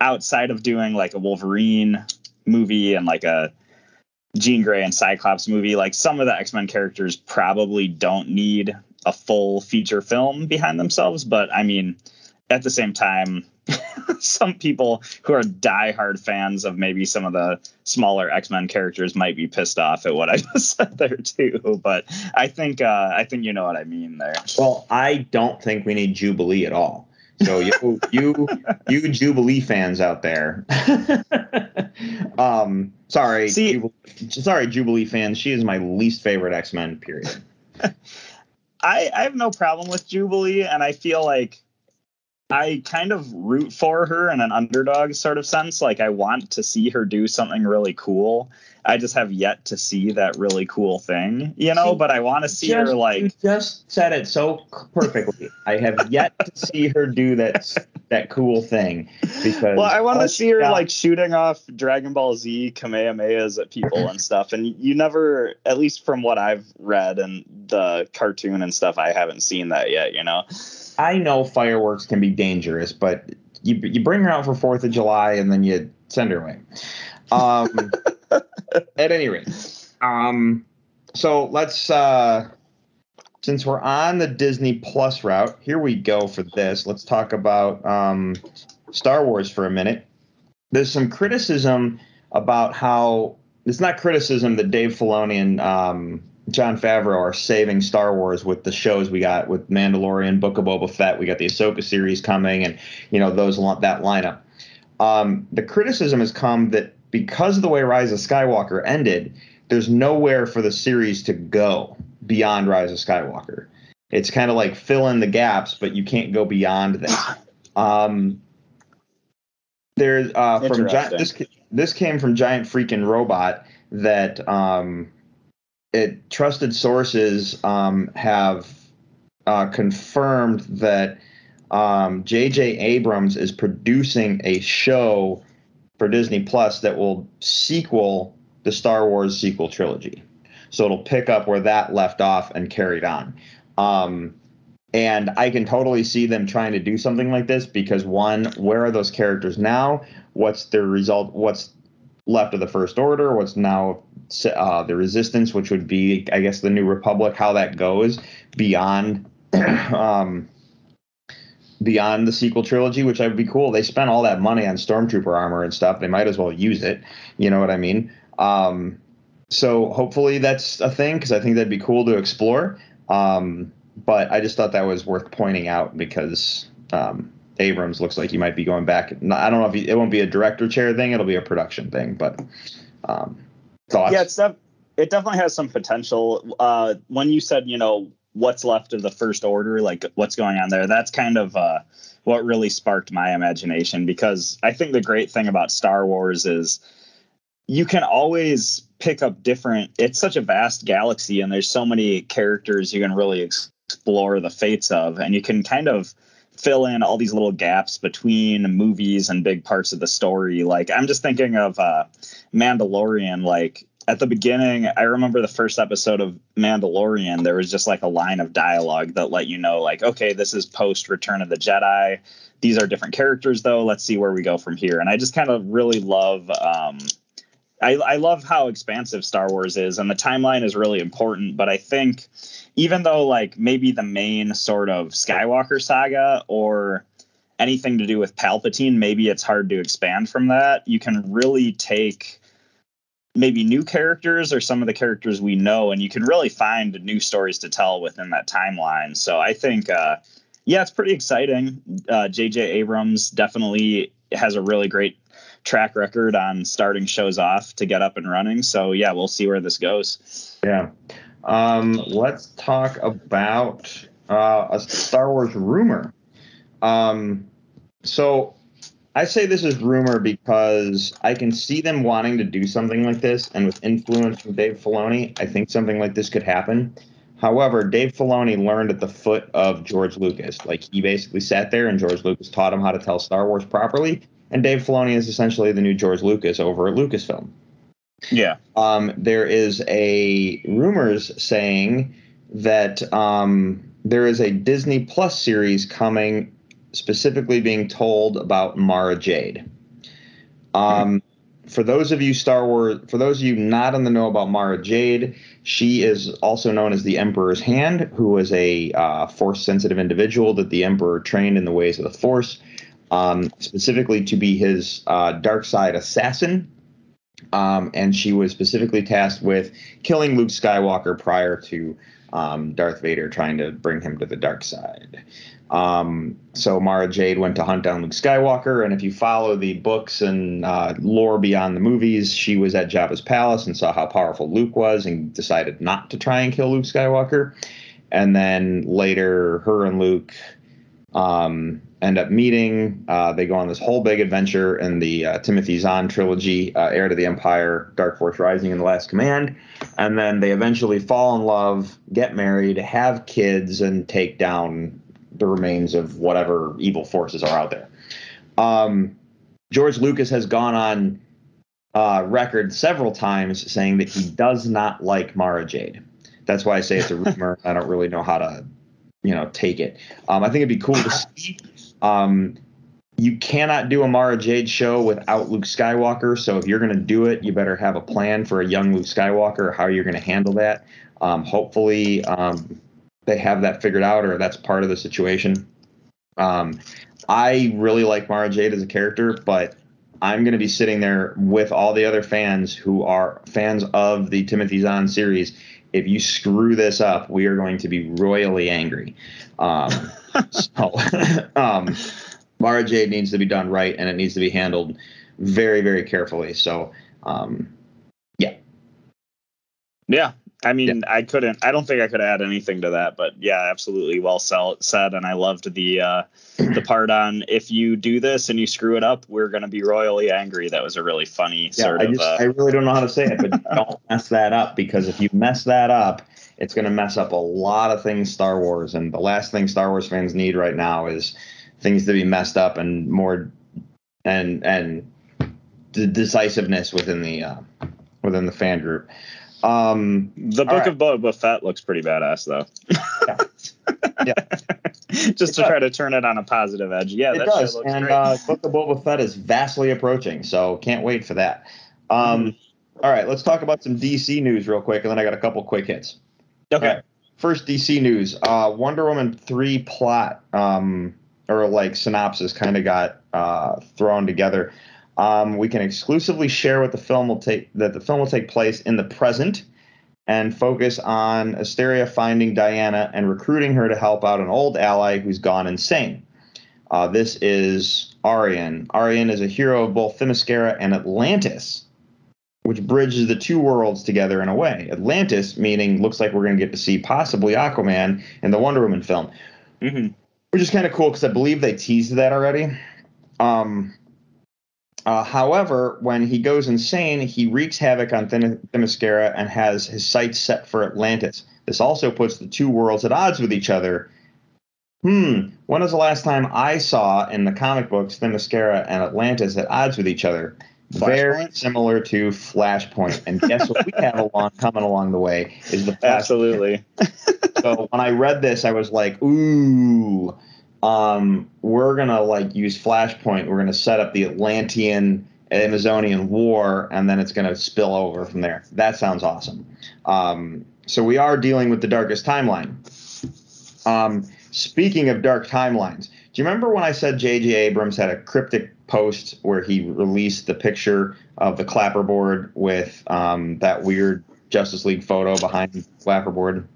outside of doing like a Wolverine movie and like a Jean Grey and Cyclops movie, like some of the X Men characters probably don't need a full feature film behind themselves. But I mean, at the same time, some people who are diehard fans of maybe some of the smaller X Men characters might be pissed off at what I just said there too. But I think uh, I think you know what I mean there. Well, I don't think we need Jubilee at all. So you you you Jubilee fans out there. um sorry, See- Jubilee, sorry Jubilee fans. She is my least favorite X-Men period. I, I have no problem with Jubilee, and I feel like I kind of root for her in an underdog sort of sense. Like I want to see her do something really cool. I just have yet to see that really cool thing, you know. See, but I want to see Just- her you like just said it so perfectly. I have yet to see her do that that cool thing because Well, I want to see her got- like shooting off Dragon Ball Z Kamehamehas at people and stuff. And you never, at least from what I've read and the cartoon and stuff, I haven't seen that yet. You know. I know fireworks can be dangerous, but you you bring her out for Fourth of July and then you send her away. Um, at any rate, um, so let's uh, since we're on the Disney Plus route, here we go for this. Let's talk about um, Star Wars for a minute. There's some criticism about how it's not criticism that Dave Filoni and um, Jon Favreau are saving Star Wars with the shows we got with Mandalorian, Book of Boba Fett. We got the Ahsoka series coming, and you know those that lineup. Um, the criticism has come that because of the way Rise of Skywalker ended, there's nowhere for the series to go beyond Rise of Skywalker. It's kind of like fill in the gaps, but you can't go beyond that. Um, there's uh, from Gi- this this came from Giant Freaking Robot that um, it trusted sources um, have uh, confirmed that um, J.J. Abrams is producing a show for Disney Plus that will sequel the Star Wars sequel trilogy. So it'll pick up where that left off and carried on. Um, and I can totally see them trying to do something like this because one, where are those characters now? What's the result? What's left of the First Order? What's now uh, the Resistance, which would be, I guess, the New Republic? How that goes beyond, um, beyond the sequel trilogy, which I would be cool. They spent all that money on stormtrooper armor and stuff. They might as well use it. You know what I mean? Um, so hopefully that's a thing because I think that'd be cool to explore. Um, but I just thought that was worth pointing out because um, Abrams looks like he might be going back. I don't know if he, it won't be a director chair thing; it'll be a production thing. But um, thoughts? Yeah, it's def- it definitely has some potential. Uh, when you said, you know, what's left of the first order, like what's going on there, that's kind of uh, what really sparked my imagination because I think the great thing about Star Wars is you can always pick up different. It's such a vast galaxy, and there's so many characters you can really ex- explore the fates of, and you can kind of fill in all these little gaps between movies and big parts of the story. Like I'm just thinking of uh, Mandalorian. Like at the beginning, I remember the first episode of Mandalorian. There was just like a line of dialogue that let you know, like, okay, this is post Return of the Jedi. these are different characters though. Let's see where we go from here. And I just kind of really love um I, I love how expansive Star Wars is, and the timeline is really important. But I think even though like maybe the main sort of Skywalker saga or anything to do with Palpatine, maybe it's hard to expand from that. You can really take maybe new characters or some of the characters we know, and you can really find new stories to tell within that timeline. So I think, uh, yeah, it's pretty exciting. Uh, J.J. Abrams definitely has a really great track record on starting shows off to get up and running. So yeah, we'll see where this goes. Yeah. Um, let's talk about uh, a Star Wars rumor. Um, so I say this is rumor because I can see them wanting to do something like this, and with influence from Dave Filoni, I think something like this could happen. However, Dave Filoni learned at the foot of George Lucas. Like he basically sat there, and George Lucas taught him how to tell Star Wars properly. And Dave Filoni is essentially the new George Lucas over at Lucasfilm. Yeah. Um, there is a rumors saying that um, there is a Disney Plus series coming, specifically being told about Mara Jade. Um, for those of you Star Wars, for those of you not in the know about Mara Jade, she is also known as the Emperor's Hand, who was a uh, Force-sensitive individual that the Emperor trained in the ways of the Force, um, specifically to be his uh, dark side assassin. Um, and she was specifically tasked with killing Luke Skywalker prior to um, Darth Vader trying to bring him to the dark side. Um, so Mara Jade went to hunt down Luke Skywalker, and if you follow the books and uh, lore beyond the movies, she was at Jabba's palace and saw how powerful Luke was, and decided not to try and kill Luke Skywalker. And then later, her and Luke um, end up meeting. Uh, they go on this whole big adventure in the uh, Timothy Zahn trilogy, uh, Heir to the Empire, Dark Force Rising, and The Last Command. And then they eventually fall in love, get married, have kids, and take down the remains of whatever evil forces are out there. Um, George Lucas has gone on uh, record several times saying that he does not like Mara Jade. That's why I say it's a rumor. I don't really know how to, you know, take it. Um, I think it'd be cool to see. Um, you cannot do a Mara Jade show without Luke Skywalker. So if you're going to do it, you better have a plan for a young Luke Skywalker, how you're going to handle that. Um, hopefully, um, they have that figured out, or that's part of the situation. Um, I really like Mara Jade as a character, but I'm going to be sitting there with all the other fans who are fans of the Timothy Zahn series. If you screw this up, we are going to be royally angry. So, um, Mara Jade needs to be done right, and it needs to be handled very, very carefully. So, um, yeah, Yeah. I mean, I couldn't. I don't think I could add anything to that, but yeah, absolutely well sell, said. And I loved the uh, the part on if you do this and you screw it up, we're going to be royally angry. That was a really funny yeah. sort I of. just, uh, I really don't know how to say it, but don't mess that up because if you mess that up, it's going to mess up a lot of things Star Wars. And the last thing Star Wars fans need right now is things to be messed up and more and and the decisiveness within the uh, within the fan group. Um, the book right. of Boba Fett looks pretty badass, though. Yeah. just It to does. try to turn it on a positive edge. Yeah, it that does, looks and uh, Book of Boba Fett is vastly approaching, so can't wait for that. Um, Mm-hmm. all right, let's talk about some DC news real quick, and then I got a couple quick hits. Okay. First DC news: uh, Wonder Woman three plot um, or like synopsis kind of got uh, thrown together. Um, we can exclusively share what the film will take that the film will take place in the present and focus on Asteria finding Diana and recruiting her to help out an old ally who's gone insane. Uh, this is Arion. Arion is a hero of both Themyscira and Atlantis, which bridges the two worlds together in a way. Atlantis, meaning looks like we're going to get to see possibly Aquaman in the Wonder Woman film, hmm which is kind of cool because I believe they teased that already. Um, uh, however, when he goes insane, he wreaks havoc on Them- Themyscira and has his sights set for Atlantis. This also puts the two worlds at odds with each other. Hmm, when was the last time I saw in the comic books Themyscira and Atlantis at odds with each other? Very similar to Flashpoint. And guess what we have along coming along the way is the Flashpoint Absolutely. so when I read this, I was like, ooh. um, we're gonna like use Flashpoint. We're gonna set up the Atlantean Amazonian War, and then it's gonna spill over from there. That sounds awesome. Um, so we are dealing with the darkest timeline. Um, speaking of dark timelines, do you remember when I said J.J. Abrams had a cryptic post where he released the picture of the clapperboard with um, that weird Justice League photo behind the clapperboard?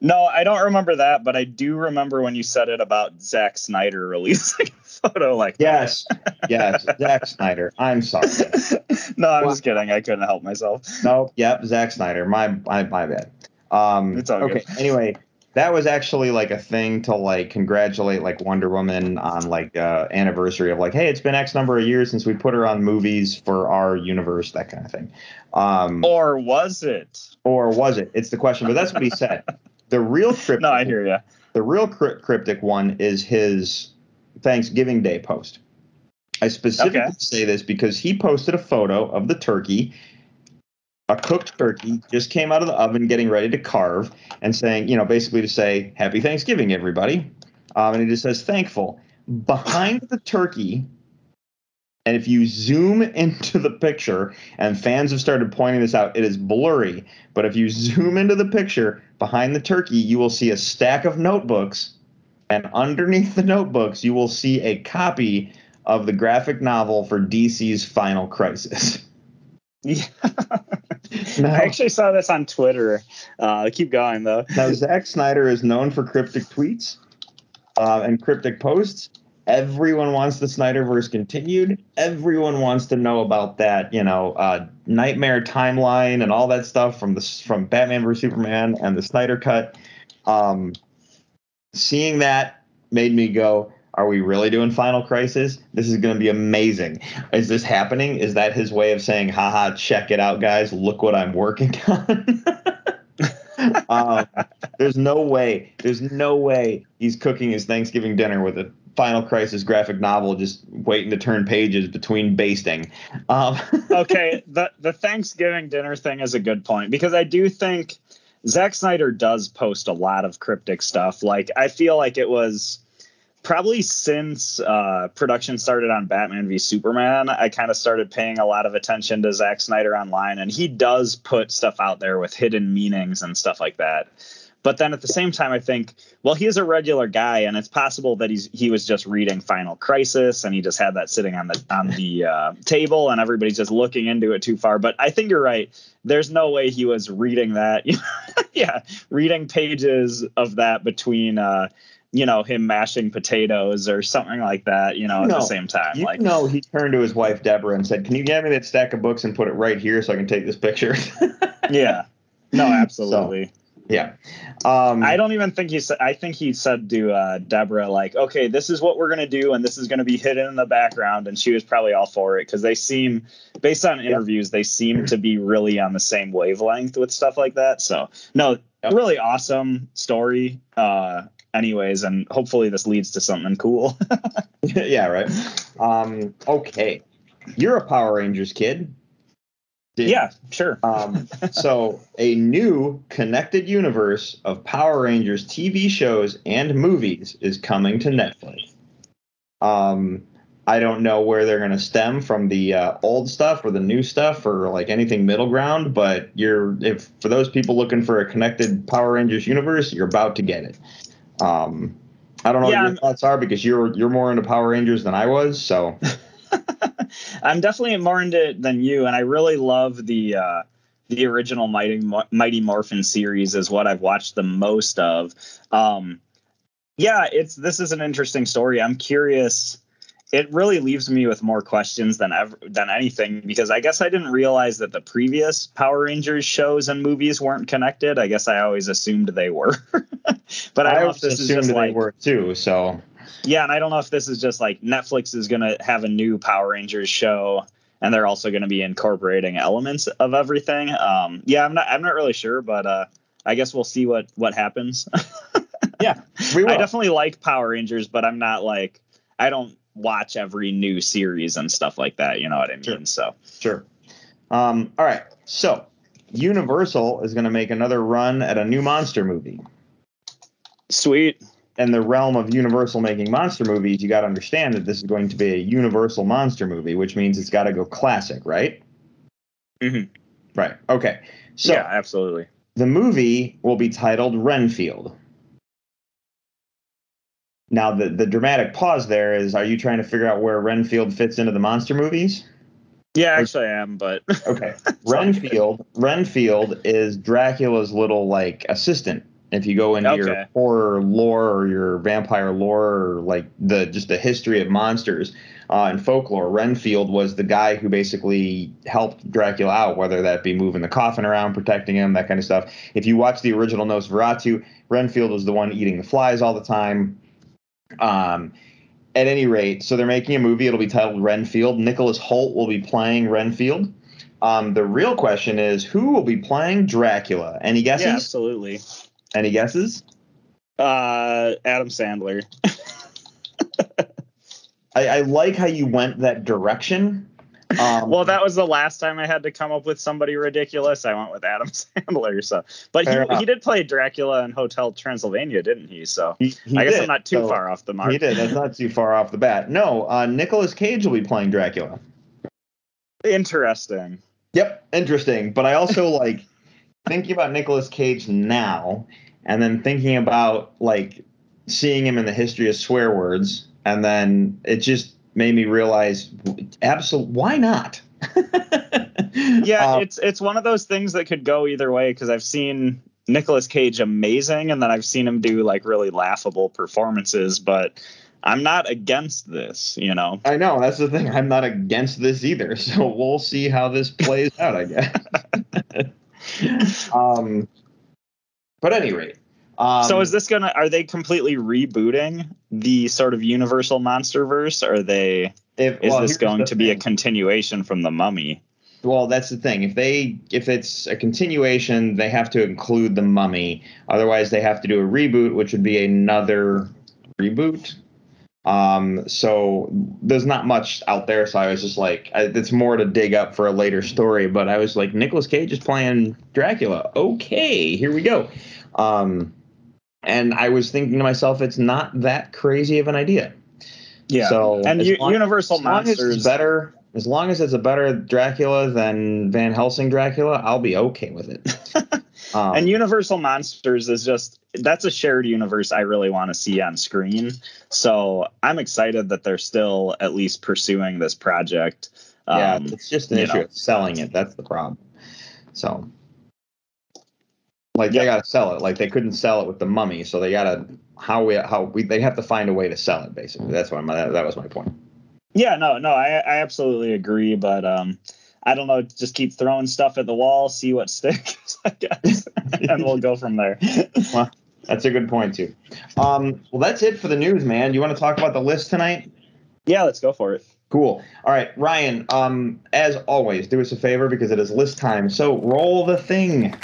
No, I don't remember that, but I do remember when you said it about Zack Snyder releasing a photo like that. Yes, yes, Zack Snyder. I'm sorry. no, I'm just kidding. I couldn't help myself. No, yep, Zack Snyder. My my my bad. Um, It's all okay. good. Anyway, that was actually like a thing to like congratulate like Wonder Woman on like uh, anniversary of like, hey, it's been X number of years since we put her on movies for our universe, that kind of thing. Um, Or was it? or was it? It's the question, but that's what he said. The real cryptic, No, I hear you. the real cryp- cryptic one is his Thanksgiving Day post. I specifically Okay. say this because he posted a photo of the turkey, a cooked turkey, just came out of the oven, getting ready to carve, and saying, you know, basically to say, Happy Thanksgiving, everybody. Um, and he just says, thankful. Behind the turkey, and if you zoom into the picture, and fans have started pointing this out, it is blurry. But if you zoom into the picture behind the turkey, you will see a stack of notebooks. And underneath the notebooks, you will see a copy of the graphic novel for DC's Final Crisis. Yeah. Now, I actually saw this on Twitter. Uh, keep going though. now, Zack Snyder is known for cryptic tweets uh, and cryptic posts. Everyone wants the Snyderverse continued. Everyone wants to know about that, you know, uh, nightmare timeline and all that stuff from the from Batman vs Superman and the Snyder cut. Um, seeing that made me go, "Are we really doing Final Crisis? This is going to be amazing. Is this happening? Is that his way of saying, haha, check it out, guys. Look what I'm working on." um, there's no way. There's no way he's cooking his Thanksgiving dinner with a Final Crisis graphic novel, just waiting to turn pages between basting. Um, okay, the the Thanksgiving dinner thing is a good point because I do think Zack Snyder does post a lot of cryptic stuff. Like I feel like it was probably since uh, production started on Batman v Superman, I kind of started paying a lot of attention to Zack Snyder online, and he does put stuff out there with hidden meanings and stuff like that. But then at the same time, I think, well, he is a regular guy, and it's possible that he's he was just reading Final Crisis, and he just had that sitting on the on the uh, table, and everybody's just looking into it too far. But I think you're right. There's no way he was reading that. yeah, reading pages of that between. Uh, you know him mashing potatoes or something like that you know at No. the same time you like know, he turned to his wife Deborah and said, "Can you give me that stack of books and put it right here so I can take this picture?" yeah no absolutely yeah. Um, I don't even think he said. I think he said to uh, Deborah, like, "Okay, this is what we're gonna do, and this is gonna be hidden in the background." And she was probably all for it because they seem, based on interviews, they seem to be really on the same wavelength with stuff like that. So, no, Yep. really awesome story. Uh, anyways, and hopefully this leads to something cool. yeah, right. Um, okay, you're a Power Rangers kid. Did- yeah, sure. Um, so a new connected universe of Power Rangers TV shows and movies is coming to Netflix. Um, I don't know where they're going to stem from the uh, old stuff or the new stuff or like anything middle ground, but you're if for those people looking for a connected Power Rangers universe, you're about to get it. Um, I don't know Yeah, what I'm- your thoughts are because you're you're more into Power Rangers than I was, so I'm definitely more into it than you, and I really love the uh, the original Mighty Mighty Morphin series is what I've watched the most of. Um, yeah, it's this is an interesting story. I'm curious. It really leaves me with more questions than ever than anything because I guess I didn't realize that the previous Power Rangers shows and movies weren't connected. I guess I always assumed they were, but I I don't know if always this is assumed just they like were too. So yeah, and I don't know if this is just like Netflix is going to have a new Power Rangers show, and they're also going to be incorporating elements of everything. Um, yeah, I'm not. I'm not really sure, but uh, I guess we'll see what what happens. yeah. I definitely like Power Rangers, but I'm not like I don't watch every new series and stuff like that. You know what I mean? Sure. So Sure. Um, all right. So Universal is going to make another run at a new monster movie. sweet. in the realm of Universal making monster movies, you got to understand that this is going to be a Universal monster movie, which means it's got to go classic, right? Mm-hmm. Right. Okay. So yeah, absolutely. the movie will be titled Renfield. Now, the, the dramatic pause there is are you trying to figure out where Renfield fits into the monster movies? Yeah, actually, I am, but Okay. Renfield Renfield is Dracula's little like assistant. If you go into your horror lore or your vampire lore or like the just the history of monsters uh, and folklore, Renfield was the guy who basically helped Dracula out, whether that be moving the coffin around, protecting him, that kind of stuff. If you watch the original Nosferatu, Renfield was the one eating the flies all the time. Um, at any rate, so they're making a movie. It'll be titled Renfield. Nicholas Hoult will be playing Renfield. Um, the real question is who will be playing Dracula? Any guesses? yeah, absolutely. Any guesses? Uh, Adam Sandler. I, I like how you went that direction. Um, Well, that was the last time I had to come up with somebody ridiculous. I went with Adam Sandler. So, but he, enough. he did play Dracula in Hotel Transylvania, didn't he? So, he, he I guess did, I'm not too so- far off the mark. He did. That's not too far off the bat. No, uh, Nicolas Cage will be playing Dracula. Interesting. Yep, interesting. But I also like thinking about Nicolas Cage now, and then thinking about like seeing him in the history of swear words, and then it just made me realize, absolutely, why not? Yeah, Um, it's it's one of those things that could go either way because I've seen Nicolas Cage amazing, and then I've seen him do like really laughable performances. But I'm not against this, you know. I know that's the thing. I'm not against this either, so we'll see how this plays out. I guess. um, but at any rate, um, so is this gonna? Are they completely rebooting the sort of Universal MonsterVerse? Or are they? if, Is well, this going to be a continuation from the Mummy? Well, that's the thing. If they if it's a continuation, they have to include the mummy. Otherwise, they have to do a reboot, which would be another reboot. Um, so there's not much out there. So I was just like, I, it's more to dig up for a later story. But I was like, Nicolas Cage is playing Dracula. Okay, here we go. Um, and I was thinking to myself, it's not that crazy of an idea. Yeah. So and U- long- Universal as it's better as long as it's a better Dracula than Van Helsing Dracula, I'll be okay with it. Um, and Universal Monsters is just that's a shared universe I really want to see on screen. So I'm excited that they're still at least pursuing this project. yeah, Um, it's just an issue know. of selling it. That's the problem. So, like, they got to sell it. Like, they couldn't sell it with the mummy, so they got to how we how we they have to find a way to sell it. Basically, that's why my that, that was my point. Yeah, no, no, I, I absolutely agree, but um, I don't know, just keep throwing stuff at the wall, see what sticks, I guess, and we'll go from there. Well, that's a good point too. Um, well, that's it for the news, man. You want to talk about the list tonight? yeah, let's go for it. Cool. All right, Ryan. Um, as always, do us a favor because it is list time. So roll the thing.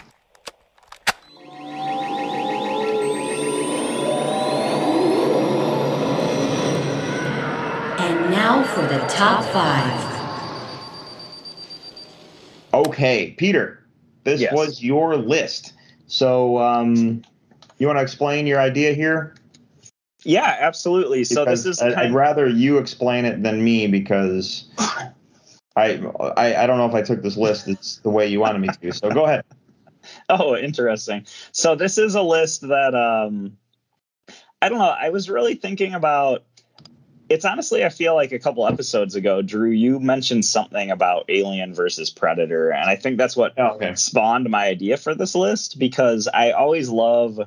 Now for the top five. Okay, Peter. This Yes. was your list. So, um, you want to explain your idea here? Yeah, absolutely. So this is I- I'd rather you explain it than me because I, I I don't know if I took this list it's the way you wanted me to. So go ahead. Oh, interesting. So this is a list that um I don't know, I was really thinking about it's honestly I feel like a couple episodes ago, Drew, you mentioned something about Alien versus Predator, and I think that's what Oh, okay. spawned my idea for this list because I always love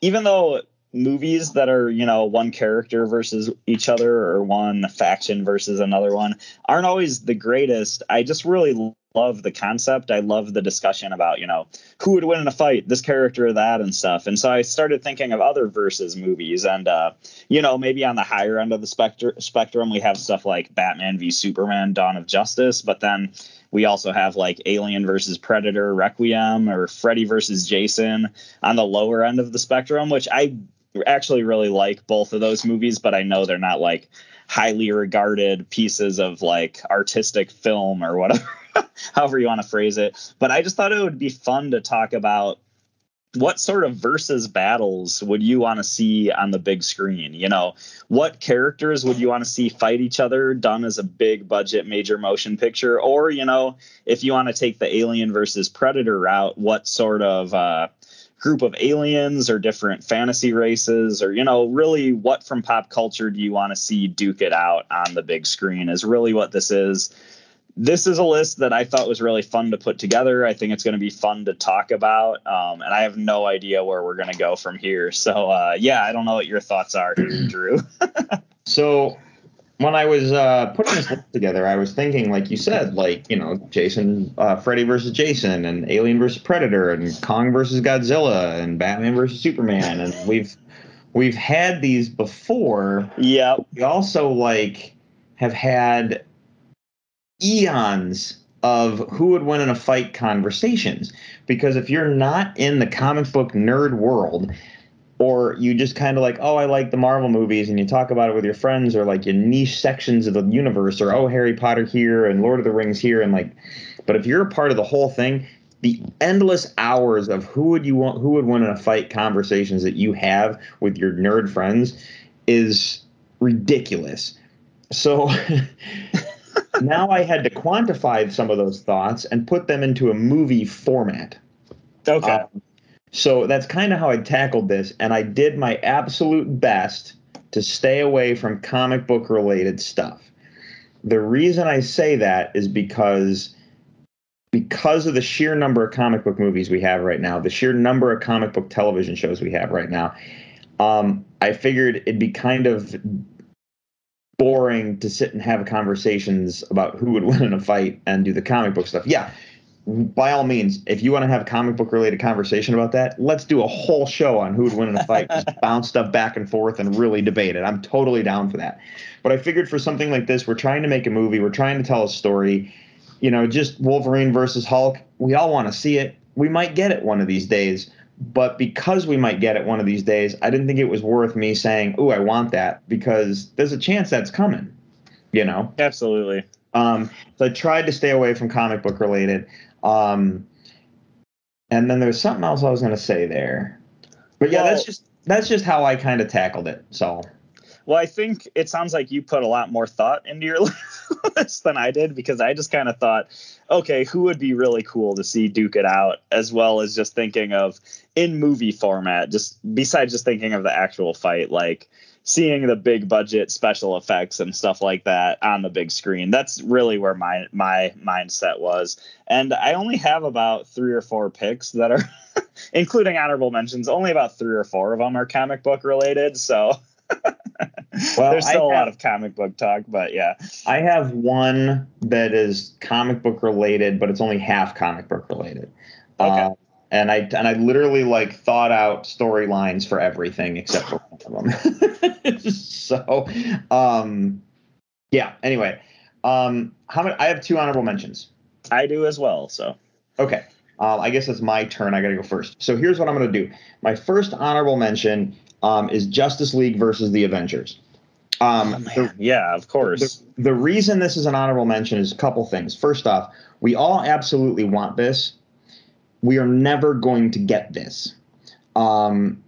even though movies that are, you know, one character versus each other or one faction versus another one aren't always the greatest. I just really love the concept. I love the discussion about, you know, who would win in a fight, this character or that and stuff. And so I started thinking of other versus movies and uh, you know, maybe on the higher end of the spectrum spectrum we have stuff like Batman v Superman Dawn of Justice, but then we also have like Alien versus Predator Requiem or Freddy versus Jason on the lower end of the spectrum, which I actually really like both of those movies, but I know they're not like highly regarded pieces of like artistic film or whatever, however you want to phrase it. But I just thought it would be fun to talk about what sort of versus battles would you want to see on the big screen? You know, what characters would you want to see fight each other done as a big budget major motion picture? Or, you know, if you want to take the alien versus predator route, what sort of uh, group of aliens or different fantasy races or, you know, really what from pop culture do you want to see duke it out on the big screen is really what this is this is a list that I thought was really fun to put together. I think it's going to be fun to talk about, um, and I have no idea where we're going to go from here. So, uh, yeah, I don't know what your thoughts are, Drew. so, when I was uh, putting this list together, I was thinking, like you said, like you know, Jason, uh, Freddy versus Jason, and Alien versus Predator, and Kong versus Godzilla, and Batman versus Superman, and we've we've had these before. Yeah. We also like have had eons of who would win in a fight conversations because if you're not in the comic book nerd world or you just kind of like oh i like the marvel movies and you talk about it with your friends or like your niche sections of the universe or oh harry potter here and lord of the rings here and like but if you're a part of the whole thing the endless hours of who would you want who would win in a fight conversations that you have with your nerd friends is ridiculous so now I had to quantify some of those thoughts and put them into a movie format. Okay. Um, so that's kind of how I tackled this, and I did my absolute best to stay away from comic book related stuff. The reason I say that is because because of the sheer number of comic book movies we have right now, the sheer number of comic book television shows we have right now, um, I figured it'd be kind of boring to sit and have conversations about who would win in a fight and do the comic book stuff. Yeah, by all means, if you want to have a comic book related conversation about that, let's do a whole show on who would win in a fight, just bounce stuff back and forth and really debate it. I'm totally down for that. But I figured for something like this, we're trying to make a movie, we're trying to tell a story. You know, just Wolverine versus Hulk, we all want to see it. We might get it one of these days but because we might get it one of these days, I didn't think it was worth me saying, "Oh, I want that," because there's a chance that's coming. You know, absolutely. Um, so I tried to stay away from comic book related. Um, and then there's something else I was going to say there, but yeah, well, that's just that's just how I kind of tackled it. So well, I think it sounds like you put a lot more thought into your list than I did because I just kind of thought, okay, who would be really cool to see duke it out, as well as just thinking of in movie format, just besides just thinking of the actual fight, like seeing the big budget special effects and stuff like that on the big screen. That's really where my my mindset was. And I only have about three or four picks that are including honorable mentions. Only about three or four of them are comic book related. So well, there's still have, a lot of comic book talk, but yeah. I have one that is comic book related, but it's only half comic book related. Okay. Uh, and I and I literally like thought out storylines for everything except for one of them. so, um, yeah. Anyway, um, how many? I have two honorable mentions. I do as well. So, okay. Um, I guess it's my turn. I got to go first. So here's what I'm going to do. My first honorable mention um, is Justice League versus the Avengers. Um, oh, the, yeah, of course. The, the, reason this is an honorable mention is a couple things. First off, we all absolutely want this. We are never going to get this. Um,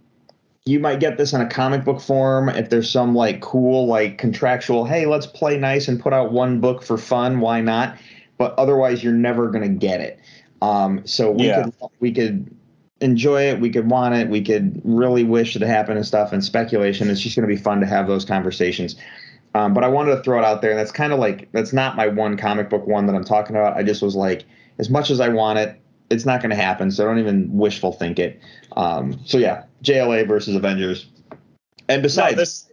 you might get this in a comic book form if there's some like cool like contractual hey let's play nice and put out one book for fun why not but otherwise you're never going to get it um, so we yeah. could we could enjoy it. We could want it. We could really wish it happened and stuff. And speculation. It's just going to be fun to have those conversations. Um, but I wanted to throw it out there, and that's kind of like that's not my one comic book one that I'm talking about. I just was like, as much as I want it, it's not going to happen. So I don't even wishful think it. Um, so yeah, JLA versus Avengers. And besides, no, this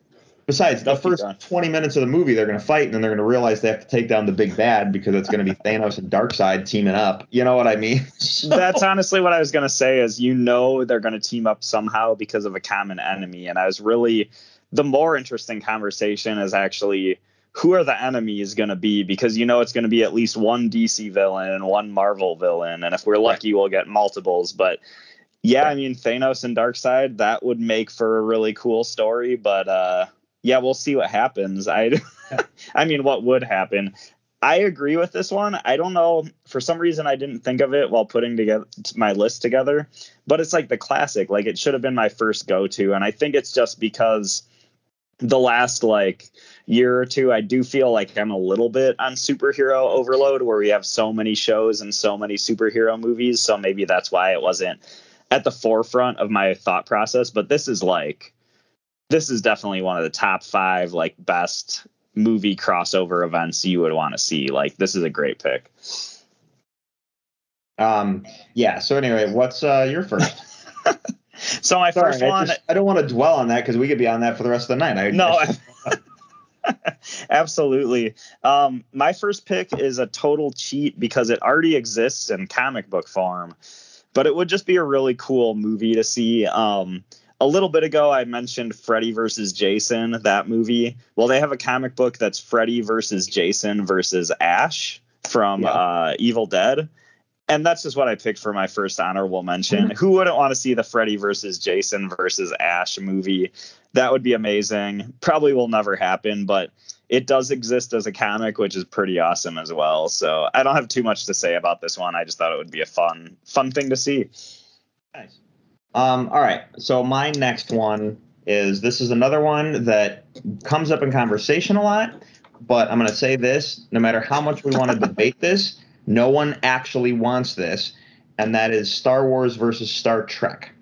Besides, the first 20 minutes of the movie, they're going to fight, and then they're going to realize they have to take down the big bad because it's going to be Thanos and Darkseid teaming up. You know what I mean? That's honestly what I was going to say. Is you know they're going to team up somehow because of a common enemy, and I was really the more interesting conversation is actually who are the enemies going to be because you know it's going to be at least one DC villain and one Marvel villain, and if we're lucky, we'll get multiples, but. Yeah, I mean Thanos and Darkseid that would make for a really cool story, but uh yeah, we'll see what happens. I, I mean, what would happen? I agree with this one. I don't know. For some reason, I didn't think of it while putting together my list together, but it's like the classic. Like it should have been my first go to. And I think it's just because the last like year or two, I do feel like I'm a little bit on superhero overload where we have so many shows and so many superhero movies. So maybe that's why it wasn't at the forefront of my thought process. But this is like, this is definitely one of the top five like best movie crossover events you would want to see. Like this is a great pick. Um, yeah. So anyway, what's uh, your first? So my Sorry, first I, one, just- I don't want to dwell on that because we could be on that for the rest of the night. I, no, I- absolutely. Um, my first pick is a total cheat because it already exists in comic book form, but it would just be a really cool movie to see. Um, a little bit ago, I mentioned Freddy versus Jason, that movie. Well, they have a comic book that's Freddy versus Jason versus Ash from Yeah. uh, Evil Dead. And that's just what I picked for my first honorable mention. Who wouldn't want to see the Freddy versus Jason versus Ash movie? That would be amazing. Probably will never happen, but it does exist as a comic, which is pretty awesome as well. So I don't have too much to say about this one. I just thought it would be a fun, fun thing to see. Nice. Um, all right. So my next one is this is another one that comes up in conversation a lot, but I'm going to say this: no matter how much we want to debate this, no one actually wants this, and that is Star Wars versus Star Trek.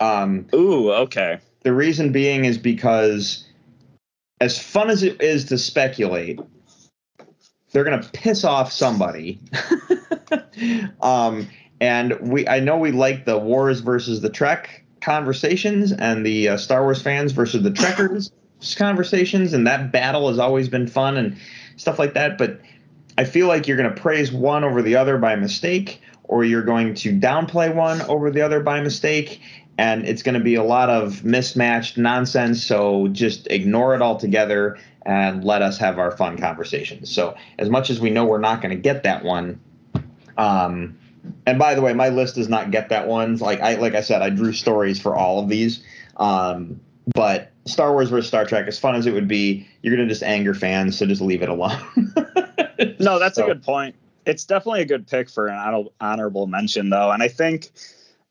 Um, Ooh, okay. the reason being is because, as fun as it is to speculate, they're gonna piss off somebody. um, and we, I know we like the wars versus the Trek conversations, and the uh, Star Wars fans versus the Trekkers conversations, and that battle has always been fun and stuff like that. But I feel like you're gonna praise one over the other by mistake, or you're going to downplay one over the other by mistake and it's going to be a lot of mismatched nonsense. So just ignore it altogether and let us have our fun conversations. So as much as we know we're not going to get that one, um, and by the way, my list does not get that one. Like I like I said, I drew stories for all of these. Um, but Star Wars versus Star Trek, as fun as it would be, you're going to just anger fans. So just leave it alone. No, that's So- a good point. It's definitely a good pick for an honorable mention, though. And I think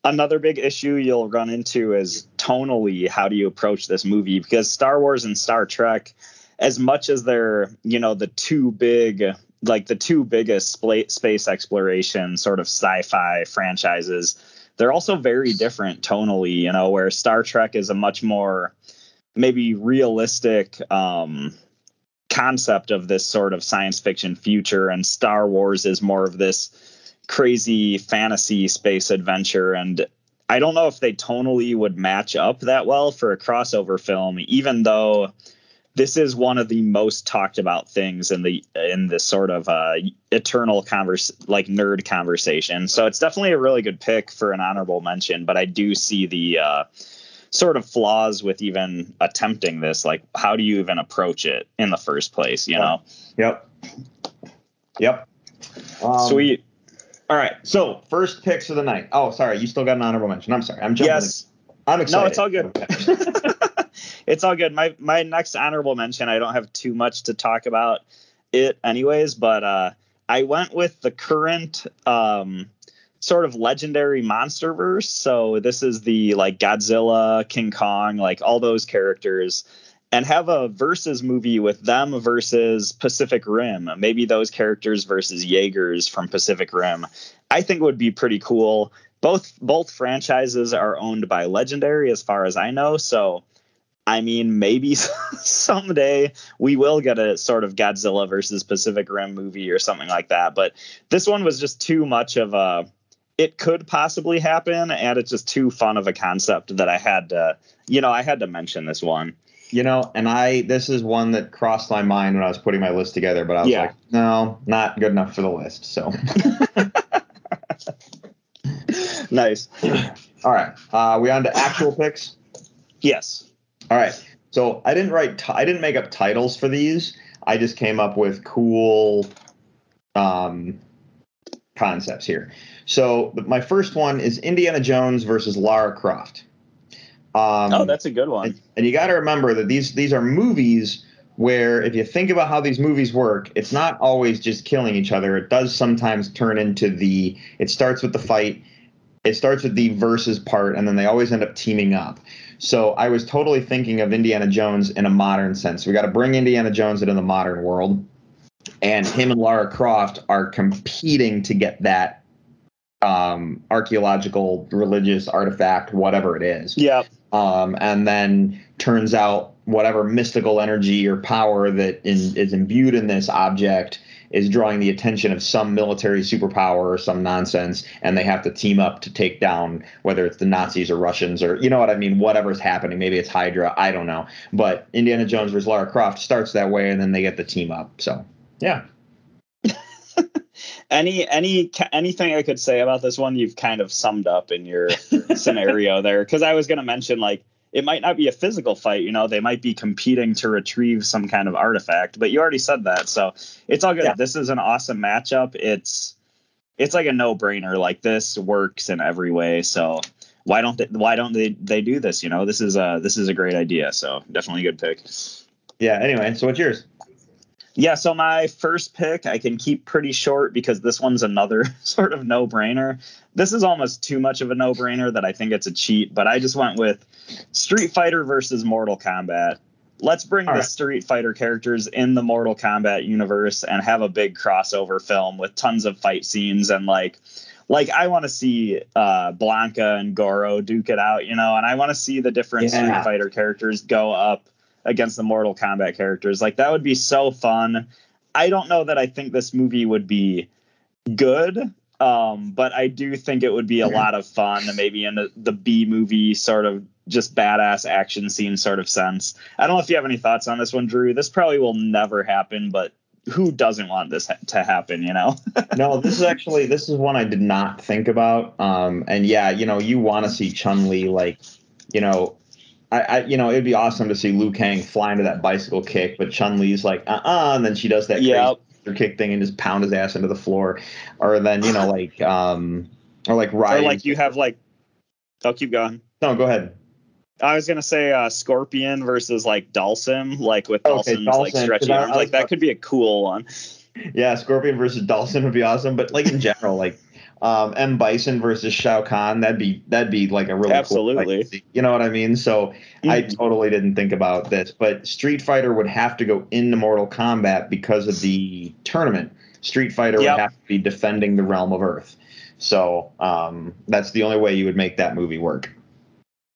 another big issue you'll run into is tonally how do you approach this movie? Because Star Wars and Star Trek, as much as they're, you know, the two big, like the two biggest space exploration sort of sci fi franchises, they're also very different tonally, you know, where Star Trek is a much more maybe realistic, um, concept of this sort of science fiction future and Star Wars is more of this crazy fantasy space adventure. And I don't know if they tonally would match up that well for a crossover film even though this is one of the most talked about things in the in this sort of uh, eternal converse like nerd conversation. So it's definitely a really good pick for an honorable mention, but I do see the uh, sort of flaws with even attempting this. Like, how do you even approach it in the first place? You know, Yep. Yep. Um, sweet. All right. So first picks of the night. Oh, sorry. You still got an honorable mention. I'm sorry. I'm jumping. Yes. I'm excited. No, it's all good. it's all good. My my next honorable mention, I don't have too much to talk about it anyways, but uh I went with the current um sort of legendary monster verse. So this is the like Godzilla, King Kong, like all those characters and have a versus movie with them versus Pacific Rim. Maybe those characters versus Jaegers from Pacific Rim. I think would be pretty cool. Both both franchises are owned by Legendary as far as I know, so I mean maybe someday we will get a sort of Godzilla versus Pacific Rim movie or something like that, but this one was just too much of a it could possibly happen and it's just too fun of a concept that I had to you know, I had to mention this one. You know, and I this is one that crossed my mind when I was putting my list together, but I was Yeah. like, no, not good enough for the list. So, Nice. all right, uh, we on to actual picks. Yes. All right. So I didn't write. T- I didn't make up titles for these. I just came up with cool um, concepts here. So my first one is Indiana Jones versus Lara Croft. Um, Oh, that's a good one. and, and you got to remember that these these are movies where if you think about how these movies work, it's not always just killing each other. It does sometimes turn into the. It starts with the fight. It starts with the versus part, and then they always end up teaming up. So I was totally thinking of Indiana Jones in a modern sense. We got to bring Indiana Jones into the modern world, and him and Lara Croft are competing to get that um, archaeological, religious artifact, whatever it is. Yeah. Um, and then turns out whatever mystical energy or power that is, is imbued in this object is drawing the attention of some military superpower or some nonsense, and they have to team up to take down whether it's the Nazis or Russians or you know what I mean, whatever's happening. Maybe it's Hydra, I don't know. But Indiana Jones versus Lara Croft starts that way, and then they get the team up. So yeah, any any anything I could say about this one, you've kind of summed up in your scenario there. Because I was going to mention like it might not be a physical fight, you know, they might be competing to retrieve some kind of artifact, but you already said that. So it's all good. Yeah. This is an awesome matchup. It's it's like a no-brainer. Like this works in every way. So why don't they why don't they they do this? You know, this is a this is a great idea. So definitely a good pick. yeah. Anyway, so what's yours? Yeah, so my first pick I can keep pretty short because this one's another sort of no brainer. This is almost too much of a no brainer that I think it's a cheat, but I just went with Street Fighter versus Mortal Kombat. Let's bring All the right. Street Fighter characters in the Mortal Kombat universe and have a big crossover film with tons of fight scenes and like like I want to see uh, Blanka and Goro duke it out, you know, and I want to see the different Yeah. Street Fighter characters go up against the Mortal Kombat characters. Like that would be so fun. I don't know that I think this movie would be good, um, but I do think it would be a lot of fun, maybe in the, the B movie sort of just badass action scene sort of sense. I don't know if you have any thoughts on this one, Drew. This probably will never happen, but who doesn't want this ha- to happen? You know? no, this is actually this is one I did not think about. Um, and yeah, you know, you want to see Chun Li like, you know, I, I, you know, it'd be awesome to see Liu Kang fly into that bicycle kick, but Chun Li's like, uh, uh and then she does that Yep. Kick thing and just pound his ass into the floor, or then you know, like, um, or like or like you have like, I'll keep going. no, go ahead. I was gonna say uh, Scorpion versus like Dhalsim, like with Okay, Dhalsim's like stretchy arms. Like that could be a cool one. Yeah, Scorpion versus Dawson would be awesome, but like in general, like um, M Bison versus Shao Kahn, that'd be that'd be like a really cool Absolutely. to you know what I mean? So I Mhm. totally didn't think about this, but Street Fighter would have to go into Mortal Kombat because of the tournament. Street Fighter Yep. would have to be defending the realm of Earth. So um, that's the only way you would make that movie work.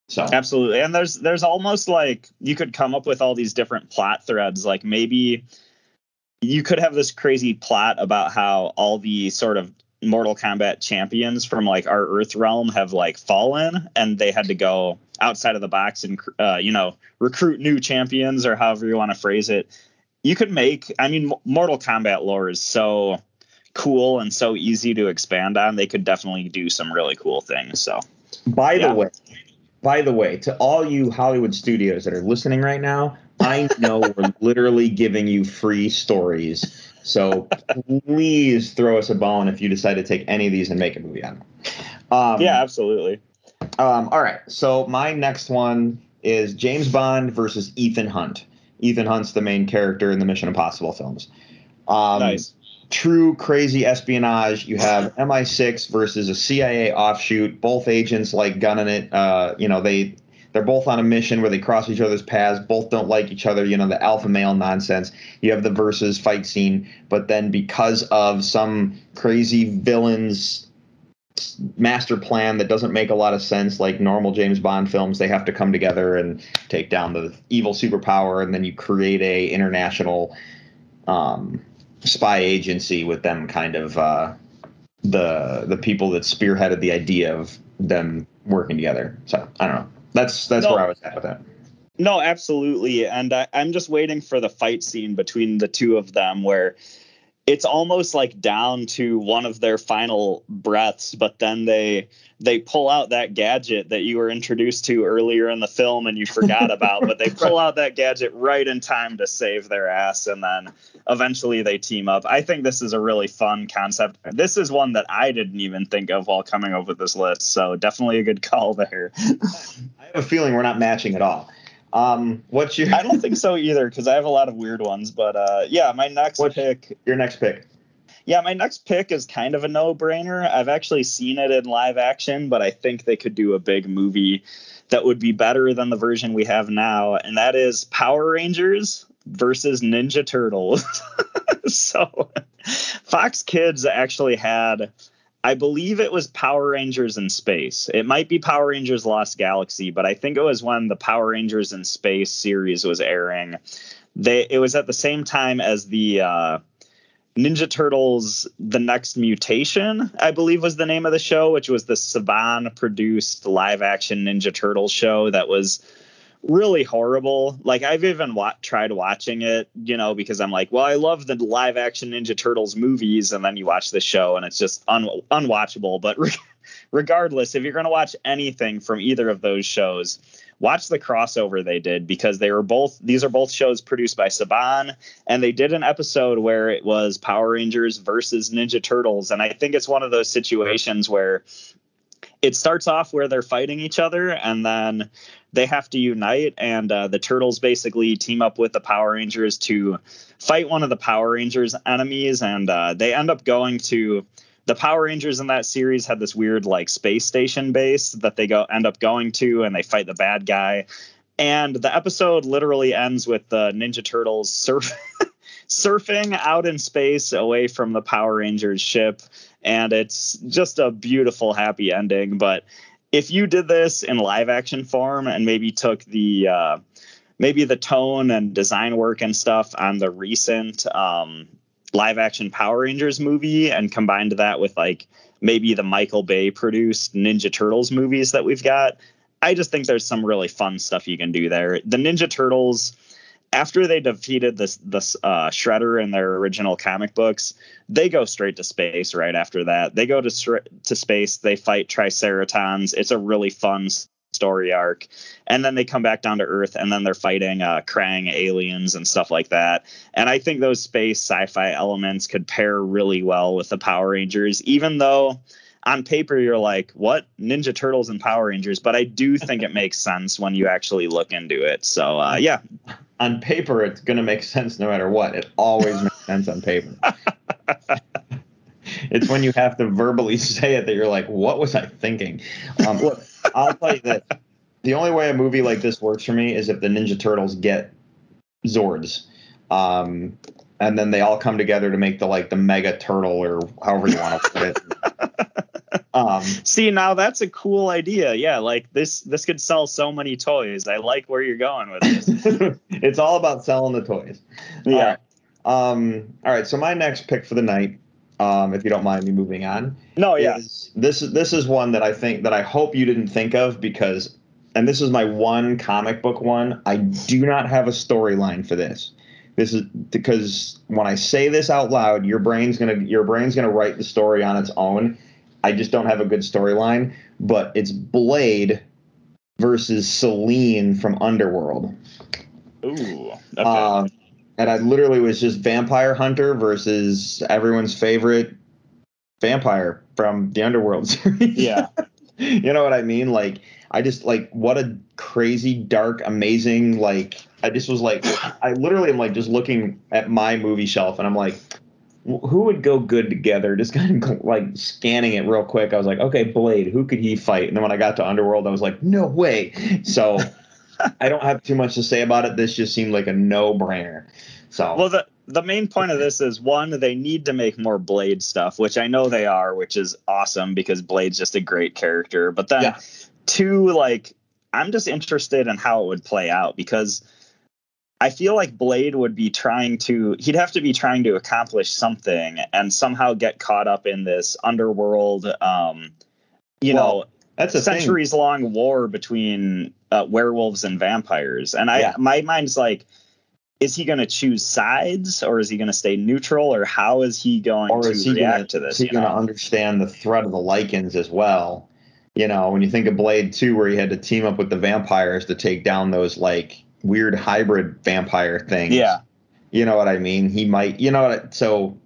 So Absolutely. And there's there's almost like you could come up with all these different plot threads. Like maybe you could have this crazy plot about how all the sort of Mortal Kombat champions from like our Earth realm have like fallen and they had to go outside of the box and uh, you know recruit new champions or however you want to phrase it. You could make I mean Mortal Kombat lore is so cool and so easy to expand on. They could definitely do some really cool things. So By Yeah. the way, by the way, to all you Hollywood studios that are listening right now, I know we're literally giving you free stories. So please throw us a bone if you decide to take any of these and make a movie out of them. Um, yeah, absolutely. Um, all right. So my next one is James Bond versus Ethan Hunt. Ethan Hunt's the main character in the Mission Impossible films. Um, nice. true crazy espionage. You have MI6 versus a CIA offshoot. Both agents like gunning it. Uh, you know they they're both on a mission where they cross each other's paths. Both don't like each other. You know the alpha male nonsense. You have the versus fight scene, but then because of some crazy villains master plan that doesn't make a lot of sense like normal James Bond films they have to come together and take down the evil superpower and then you create a international um, spy agency with them kind of uh, the the people that spearheaded the idea of them working together so I don't know that's that's No. where I was at with that No, absolutely. And I, I'm just waiting for the fight scene between the two of them where it's almost like down to one of their final breaths, but then they they pull out that gadget that you were introduced to earlier in the film and you forgot about, but they pull out that gadget right in time to save their ass and then eventually they team up. I think this is a really fun concept. This is one that I didn't even think of while coming up with this list. So definitely a good call there. I have a feeling we're not matching at all Um, what's your I don't think so either because I have a lot of weird ones. But uh, yeah, my next What's- pick. your next pick? Yeah, my next pick is kind of a no-brainer. I've actually seen it in live action, but I think they could do a big movie that would be better than the version we have now, and that is Power Rangers versus Ninja Turtles. so, Fox Kids actually had I believe it was Power Rangers in Space. It might be Power Rangers Lost Galaxy, but I think it was when the Power Rangers in Space series was airing. They it was at the same time as the uh, Ninja Turtles: The Next Mutation, I believe was the name of the show, which was the Saban produced live action Ninja Turtles show that was really horrible. Like I've even wa- tried watching it, you know, because I'm like, well, I love the live action Ninja Turtles movies, and then you watch the show and it's just un- unwatchable. But re- regardless, if you're going to watch anything from either of those shows, watch the crossover they did because they were both these are both shows produced by Saban and they did an episode where it was Power Rangers versus Ninja Turtles and I think it's one of those situations where it starts off where they're fighting each other and then they have to unite and uh, the turtles basically team up with the power rangers to fight one of the power rangers enemies and uh, they end up going to the power rangers in that series had this weird like space station base that they go end up going to and they fight the bad guy. And the episode literally ends with the ninja turtles surf surfing out in space away from the power rangers ship and it's just a beautiful happy ending. But if you did this in live action form and maybe took the uh, maybe the tone and design work and stuff on the recent um, live action Power Rangers movie and combined that with like maybe the Michael Bay produced Ninja Turtles movies that we've got, I just think there's some really fun stuff you can do there. The Ninja Turtles after they defeated this this uh, Shredder in their original comic books, they go straight to space. Right after that, they go to to space. They fight Triceratons. It's a really fun story arc, and then they come back down to Earth, and then they're fighting uh, Krang aliens and stuff like that. And I think those space sci-fi elements could pair really well with the Power Rangers, even though. On paper, you're like, what? Ninja Turtles and Power Rangers. But I do think it makes sense when you actually look into it. So, uh, yeah, On paper, it's going to make sense no matter what. It always makes sense on paper. it's when you have to verbally say it that you're like, what was I thinking? Um, look, I'll tell you that the only way a movie like this works for me is if the Ninja Turtles get Zords. Um, and then they all come together to make the like the mega turtle or however you want to put it. Um, See, now that's a cool idea. Yeah, like this this could sell so many toys. I like where you're going with this. it's all about selling the toys. Yeah. All right. Um, all right. So my next pick for the night, um, if you don't mind me moving on, No, yeah. is this is this is one that I think that I hope you didn't think of because, and this is my one comic book one. I do not have a storyline for this. This is because when I say this out loud, your brain's gonna your brain's gonna write the story on its own. I just don't have a good storyline, but it's Blade versus Selene from Underworld. Ooh. Okay. Um, and I literally was just Vampire Hunter versus everyone's favorite vampire from the Underworld series. yeah. you know what I mean? Like, I just like what a crazy, dark, amazing. Like, I just was like, I literally am like just looking at my movie shelf, and I'm like, who would go good together? Just kind of like scanning it real quick. I was like, okay, Blade, who could he fight? And then when I got to Underworld, I was like, no way. So. I don't have too much to say about it. This just seemed like a no-brainer. So Well, the the main point of this is one, they need to make more Blade stuff, which I know they are, which is awesome because Blade's just a great character. But then Yeah. two, like I'm just interested in how it would play out because I feel like Blade would be trying to he'd have to be trying to accomplish something and somehow get caught up in this underworld um you Well, know that's a thing. centuries long war between uh, werewolves and vampires and i Yeah. my mind's like is he going to choose sides or is he going to stay neutral or how is he going Or to is he react gonna, to this is he going to understand the threat of the Lycans as well? You know, when you think of Blade 2, where he had to team up with the vampires to take down those like weird hybrid vampire things. yeah You know what I mean? He might, you know what? So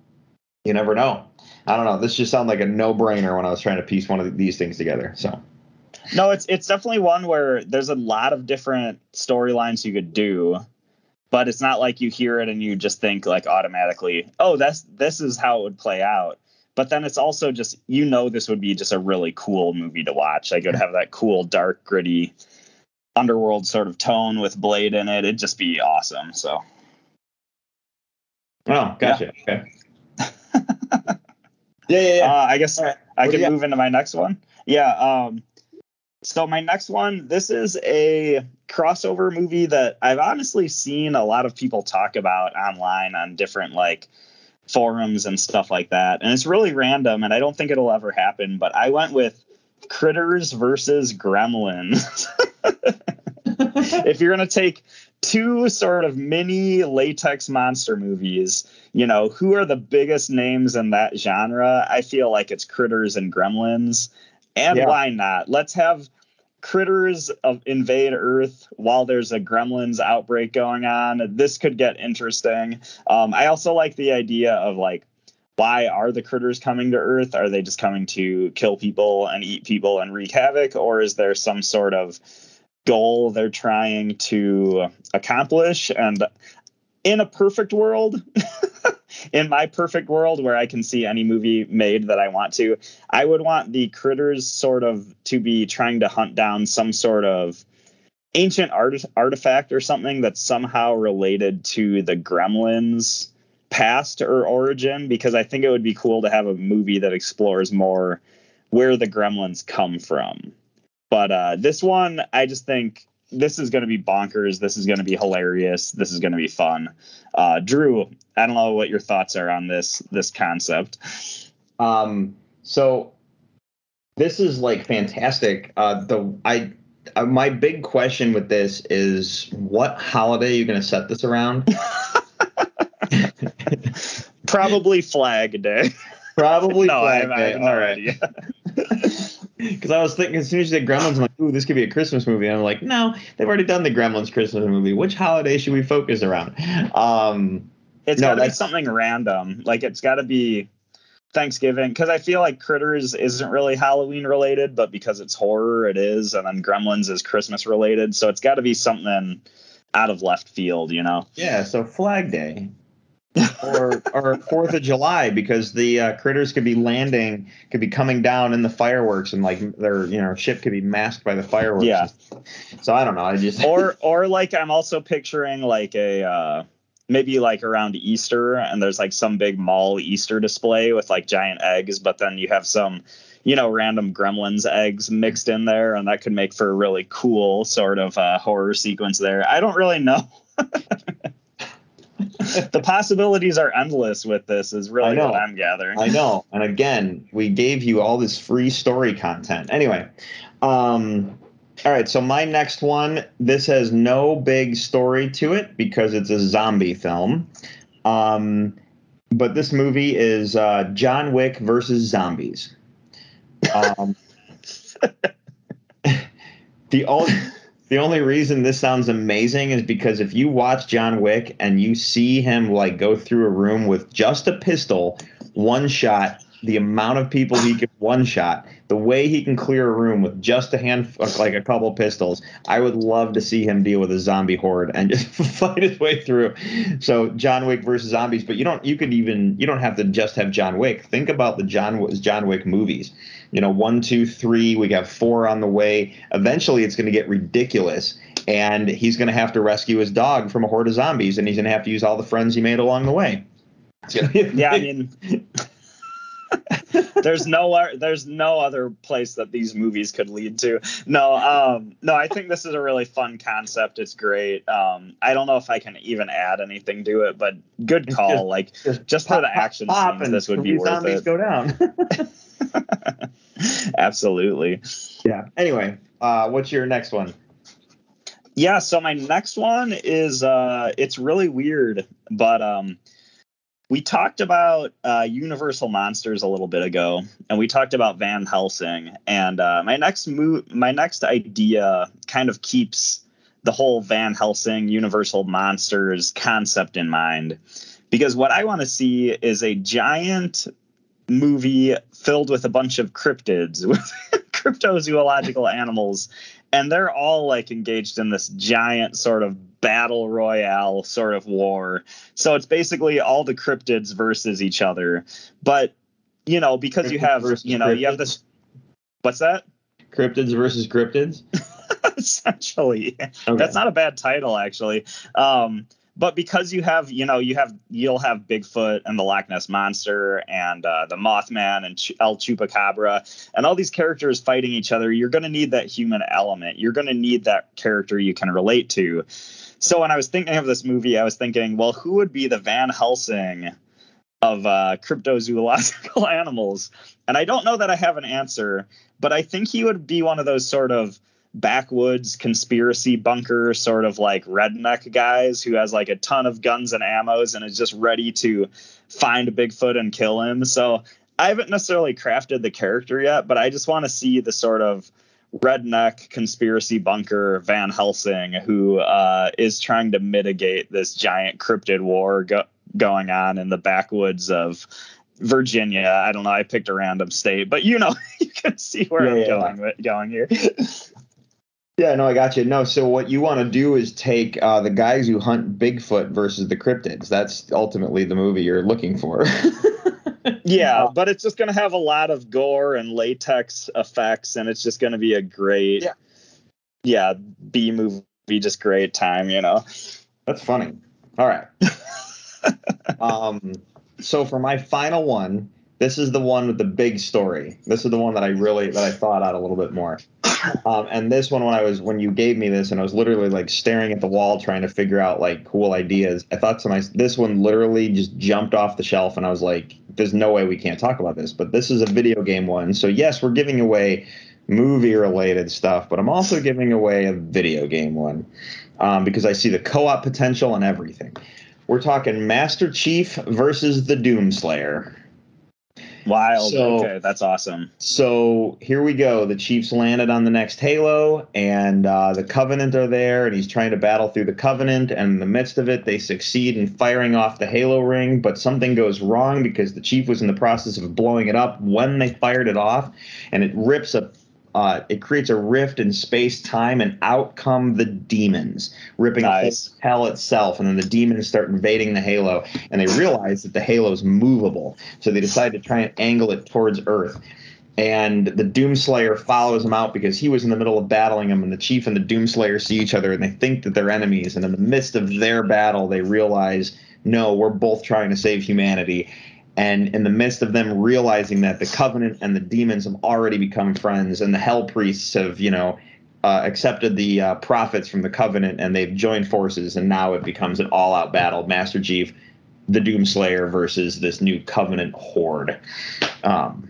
you never know. I don't know. This just sounded like a no brainer when I was trying to piece one of these things together. So, no, it's it's definitely one where there's a lot of different storylines you could do, but it's not like you hear it and you just think like automatically, oh, that's this is how it would play out. But then it's also just you know this would be just a really cool movie to watch. Like it would have that cool, dark, gritty underworld sort of tone with Blade in it. It'd just be awesome. So Oh, gotcha. Okay. yeah, yeah, yeah. Uh, I guess All right. I What can you got? move into my next one. Yeah. Um, so my next one, this is a crossover movie that I've honestly seen a lot of people talk about online on different like forums and stuff like that, and it's really random, and I don't think it'll ever happen. But I went with Critters versus Gremlins. if you're gonna take two sort of mini latex monster movies, you know, who are the biggest names in that genre? I feel like it's Critters and Gremlins. And Yeah. why not? Let's have Critters of invade Earth while there's a Gremlins outbreak going on. This could get interesting. Um, I also like the idea of like, why are the critters coming to Earth? Are they just coming to kill people and eat people and wreak havoc? Or is there some sort of goal they're trying to accomplish? And in a perfect world, in my perfect world where I can see any movie made that I want to, I would want the critters sort of to be trying to hunt down some sort of ancient art- artifact or something that's somehow related to the gremlins past or origin because I think it would be cool to have a movie that explores more where the gremlins come from. But uh, this one, I just think this is going to be bonkers. This is going to be hilarious. This is going to be fun. Uh, Drew, I don't know what your thoughts are on this this concept. Um, so this is like fantastic. Uh, the I uh, my big question with this is what holiday are you going to set this around? Probably Flag Day. Probably no, I, Flag I Day. have no All right. Because I was thinking, as soon as you said Gremlins, I'm like, ooh, this could be a Christmas movie. And I'm like, no, they've already done the Gremlins Christmas movie. Which holiday should we focus around? Um, It's No, got to be something random. Like it's got to be Thanksgiving because I feel like Critters isn't really Halloween related, but because it's horror, it is. And then Gremlins is Christmas related, so it's got to be something out of left field, you know? yeah, so Flag Day. Or or Fourth of July because the uh, critters could be landing, could be coming down in the fireworks, and like their you know ship could be masked by the fireworks. Yeah. So I don't know. I just or or like I'm also picturing like a uh maybe like around Easter and there's like some big mall Easter display with like giant eggs, but then you have some you know random gremlins eggs mixed in there and that could make for a really cool sort of uh, horror sequence there. I don't really know. the possibilities are endless with this is really what I'm gathering. I know. And again, we gave you all this free story content. Anyway, um, all right. So my next one, this has no big story to it because it's a zombie film. Um, but this movie is uh, John Wick versus zombies. Um, the only the only reason this sounds amazing is because if you watch John Wick and you see him like go through a room with just a pistol, one shot, the amount of people he can one shot, the way he can clear a room with just a hand, like a couple pistols, I would love to see him deal with a zombie horde and just fight his way through. So John Wick versus zombies, but you don't, you could even, you don't have to just have John Wick. Think about the John John Wick movies. You know, one, two, three. We got four on the way. Eventually, it's going to get ridiculous, and he's going to have to rescue his dog from a horde of zombies, and he's going to have to use all the friends he made along the way. It's gonna be a yeah, I mean there's no there's no other place that these movies could lead to. No, um no, I think this is a really fun concept. It's great. Um I don't know if I can even add anything to it, but good call. just- like just just for the action pop, scenes this would be worth zombies it. go down. Absolutely. yeah. Anyway, uh, what's your next one? Yeah, so my next one is uh it's really weird, but um we talked about uh, Universal Monsters a little bit ago, and we talked about Van Helsing. And uh, my next move, my next idea, kind of keeps the whole Van Helsing Universal Monsters concept in mind, because what I want to see is a giant movie filled with a bunch of cryptids with cryptozoological animals, and they're all like engaged in this giant sort of battle royale sort of war. So it's basically all the cryptids versus each other. But you know, because you have you know you have this. What's that? Cryptids versus cryptids. Essentially, Okay. that's not a bad title actually. Um, but because you have, you know, you have you'll have Bigfoot and the Loch Ness monster and uh, the Mothman and Ch- El Chupacabra and all these characters fighting each other. You're going to need that human element. You're going to need that character you can relate to. So when I was thinking of this movie, I was thinking, well, who would be the Van Helsing of uh, cryptozoological animals? And I don't know that I have an answer, but I think he would be one of those sort of backwoods conspiracy bunker sort of like redneck guys who has like a ton of guns and ammos and is just ready to find Bigfoot and kill him. So I haven't necessarily crafted the character yet, but I just want to see the sort of redneck conspiracy bunker Van Helsing who uh, is trying to mitigate this giant cryptid war go- going on in the backwoods of Virginia. I don't know. I picked a random state, but you know, you can see where Yeah, I'm yeah. going with, going here. Yeah, no, I got you. No, so what you want to do is take uh, the guys who hunt Bigfoot versus the cryptids. That's ultimately the movie you're looking for. Yeah, but it's just going to have a lot of gore and latex effects, and it's just going to be a great, Yeah. yeah, B movie, just great time, you know. That's funny. All right. um, so for my final one, this is the one with the big story. This is the one that I really that I thought out a little bit more. Um, and this one, when I was when you gave me this, and I was literally like staring at the wall trying to figure out like cool ideas. I thought to myself, this one literally just jumped off the shelf, and I was like, "There's no way we can't talk about this." But this is a video game one, so yes, we're giving away movie related stuff, but I'm also giving away a video game one um, because I see the co-op potential and everything. We're talking Master Chief versus the Doomslayer. Wild. So- okay, that's awesome. So here we go. The Chiefs landed on the next Halo, and uh, the Covenant are there, and he's trying to battle through the Covenant. And in the midst of it, they succeed in firing off the Halo ring, but something goes wrong because the Chief was in the process of blowing it up when they fired it off, and it rips a. Uh, it creates a rift in space time, and out come the demons, ripping Nice. hell itself. And then the demons start invading the Halo, and they realize that the Halo is movable, so they decide to try and angle it towards Earth and the Doomslayer follows him out because he was in the middle of battling him, and the Chief and the Doomslayer see each other and they think that they're enemies. And in the midst of their battle, they realize, no, we're both trying to save humanity. And in the midst of them realizing that the Covenant and the demons have already become friends, and the Hell Priests have, you know, uh, accepted the uh, prophets from the Covenant, and they've joined forces, and now it becomes an all-out battle. Master Chief, the Doomslayer versus this new Covenant horde. Um,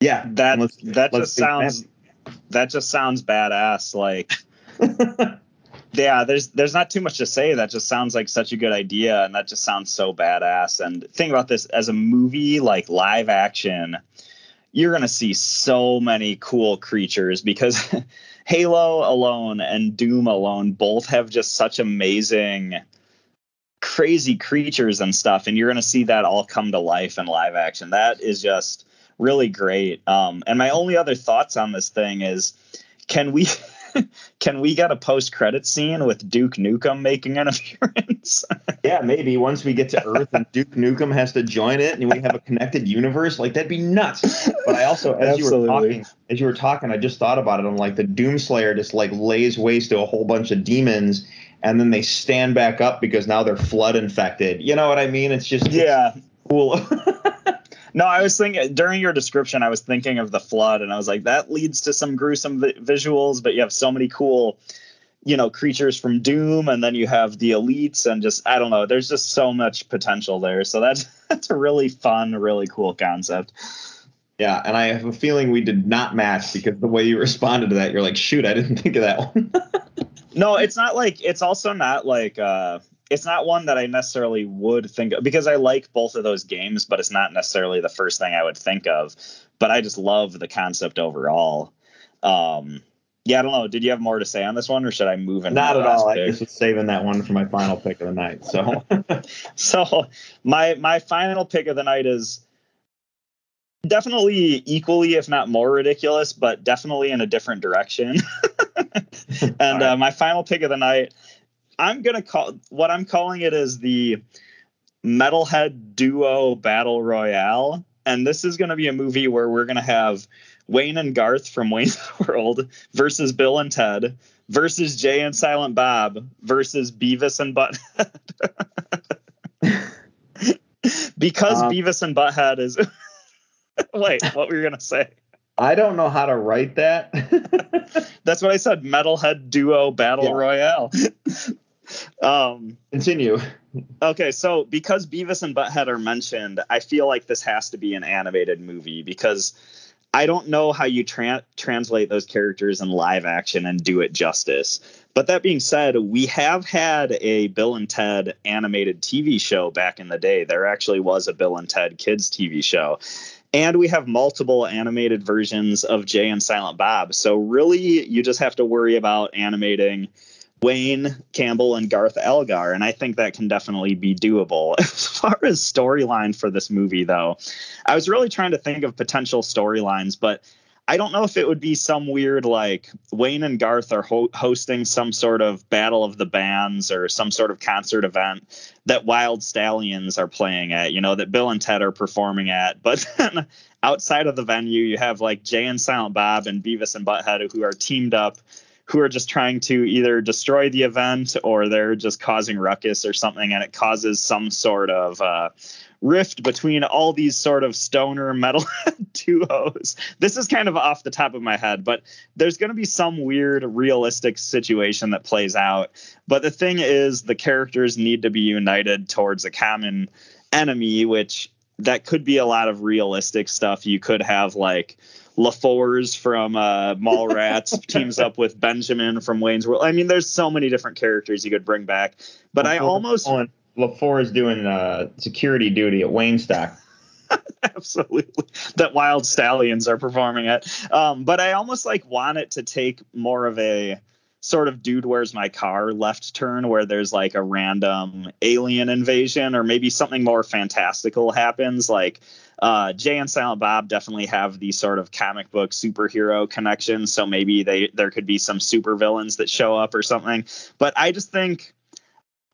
yeah, That let's- that let's just sounds that just sounds badass. Like yeah, there's there's not too much to say. That just sounds like such a good idea, and that just sounds so badass. And think about this as a movie, like live action, you're gonna see so many cool creatures because Halo alone and Doom alone both have just such amazing crazy creatures and stuff and you're going to see that all come to life in live action that is just really great um and my only other thoughts on this thing is can we can we get a post credit scene with Duke Nukem making an appearance Yeah, maybe once we get to Earth and Duke Nukem has to join it, and we have a connected universe, like that'd be nuts. But I also, as you were talking, as you were talking, I just thought about it. I'm like, the Doomslayer just like lays waste to a whole bunch of demons, and then they stand back up because now they're flood infected. You know what I mean? It's just yeah cool. No, I was thinking during your description, I was thinking of the flood, and I was like, that leads to some gruesome vi- visuals, but you have so many cool, you know, creatures from Doom, and then you have the elites, and just I don't know, there's just so much potential there. So that's that's a really fun, really cool concept. yeah, and I have a feeling we did not match because the way you responded to that, you're like, shoot, I didn't think of that one. No, it's not like it's also not like uh it's not one that I necessarily would think of because I like both of those games, but it's not necessarily the first thing I would think of. But I just love the concept overall. Um yeah, I don't know. Did you have more to say on this one, or should I move into not at all. I pick? just was saving that one for my final pick of the night. So So my my final pick of the night is definitely equally, if not more ridiculous, but definitely in a different direction. and uh, my final pick of the night, I'm gonna call what I'm calling it is the metalhead duo battle royale, and this is gonna be a movie where we're gonna have Wayne and Garth from Wayne's World versus Bill and Ted versus Jay and Silent Bob versus Beavis and Butthead. because Um, Beavis and Butthead is. Wait, what were you gonna say? I don't know how to write that. That's what I said. Metalhead duo battle Yeah. royale. Um. Continue. Okay, so because Beavis and Butthead are mentioned, I feel like this has to be an animated movie because I don't know how you tra- translate those characters in live action and do it justice. But that being said, we have had a Bill and Ted animated TV show back in the day. There actually was a Bill and Ted kids TV show. And we have multiple animated versions of Jay and Silent Bob. So really, you just have to worry about animating Wayne Campbell and Garth Elgar, and I think that can definitely be doable. As far as storyline for this movie, though, I was really trying to think of potential storylines, but I don't know if it would be some weird like Wayne and Garth are ho- hosting some sort of battle of the bands or some sort of concert event that Wyld Stallyns are playing at, you know, that Bill and Ted are performing at. But then outside of the venue, you have like Jay and Silent Bob and Beavis and Butthead who are teamed up who are just trying to either destroy the event or they're just causing ruckus or something and it causes some sort of uh, rift between all these sort of stoner metal duos. This is kind of off the top of my head but there's going to be some weird realistic situation that plays out. But the thing is the characters need to be united towards a common enemy which that could be a lot of realistic stuff. You could have like LaFours from uh, Mallrats teams up with Benjamin from Wayne's World. I mean, there's so many different characters you could bring back, but I almost and LaFour is doing uh, security duty at Waynestock. absolutely that Wyld Stallyns are performing at. Um, but I almost like want it to take more of a sort of dude where's my car left turn where there's like a random alien invasion or maybe something more fantastical happens like uh, Jay and Silent Bob definitely have the sort of comic book superhero connection, so maybe they there could be some supervillains that show up or something. But I just think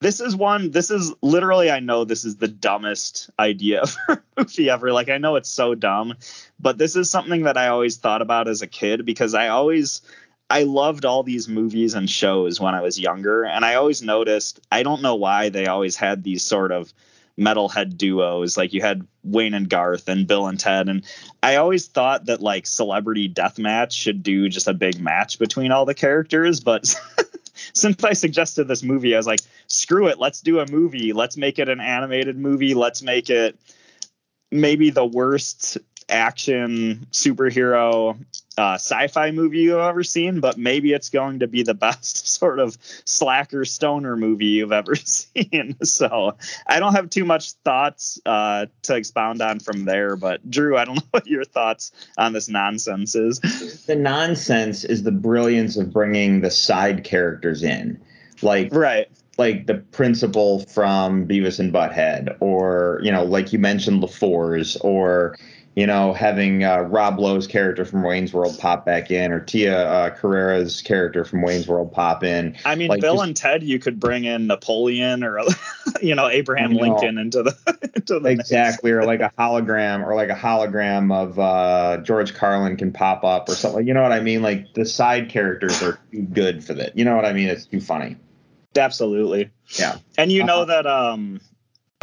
this is one. This is literally, I know this is the dumbest idea for a movie ever. Like I know it's so dumb, but this is something that I always thought about as a kid because I always I loved all these movies and shows when I was younger, and I always noticed I don't know why they always had these sort of metalhead duos like you had Wayne and Garth and Bill and Ted and I always thought that like celebrity deathmatch should do just a big match between all the characters but since I suggested this movie I was like screw it let's do a movie. Let's make it an animated movie. Let's make it maybe the worst action superhero uh, sci-fi movie you've ever seen, but maybe it's going to be the best sort of slacker stoner movie you've ever seen. So I don't have too much thoughts uh, to expound on from there. But Drew, I don't know what your thoughts on this nonsense is. The nonsense is the brilliance of bringing the side characters in, like Right. like the principal from Beavis and Butthead, or you know, like you mentioned, LaFours, or you know, having uh, Rob Lowe's character from Wayne's World pop back in, or Tia uh, Carrera's character from Wayne's World pop in. I mean, Like, Bill just- and Ted, you could bring in Napoleon or you know Abraham know. Lincoln into the into the. Exactly, or like a hologram, or like a hologram of uh, George Carlin can pop up, or something. You know what I mean? Like the side characters are too good for that. You know what I mean? It's too funny. Absolutely. Yeah. And you know Uh-huh. that um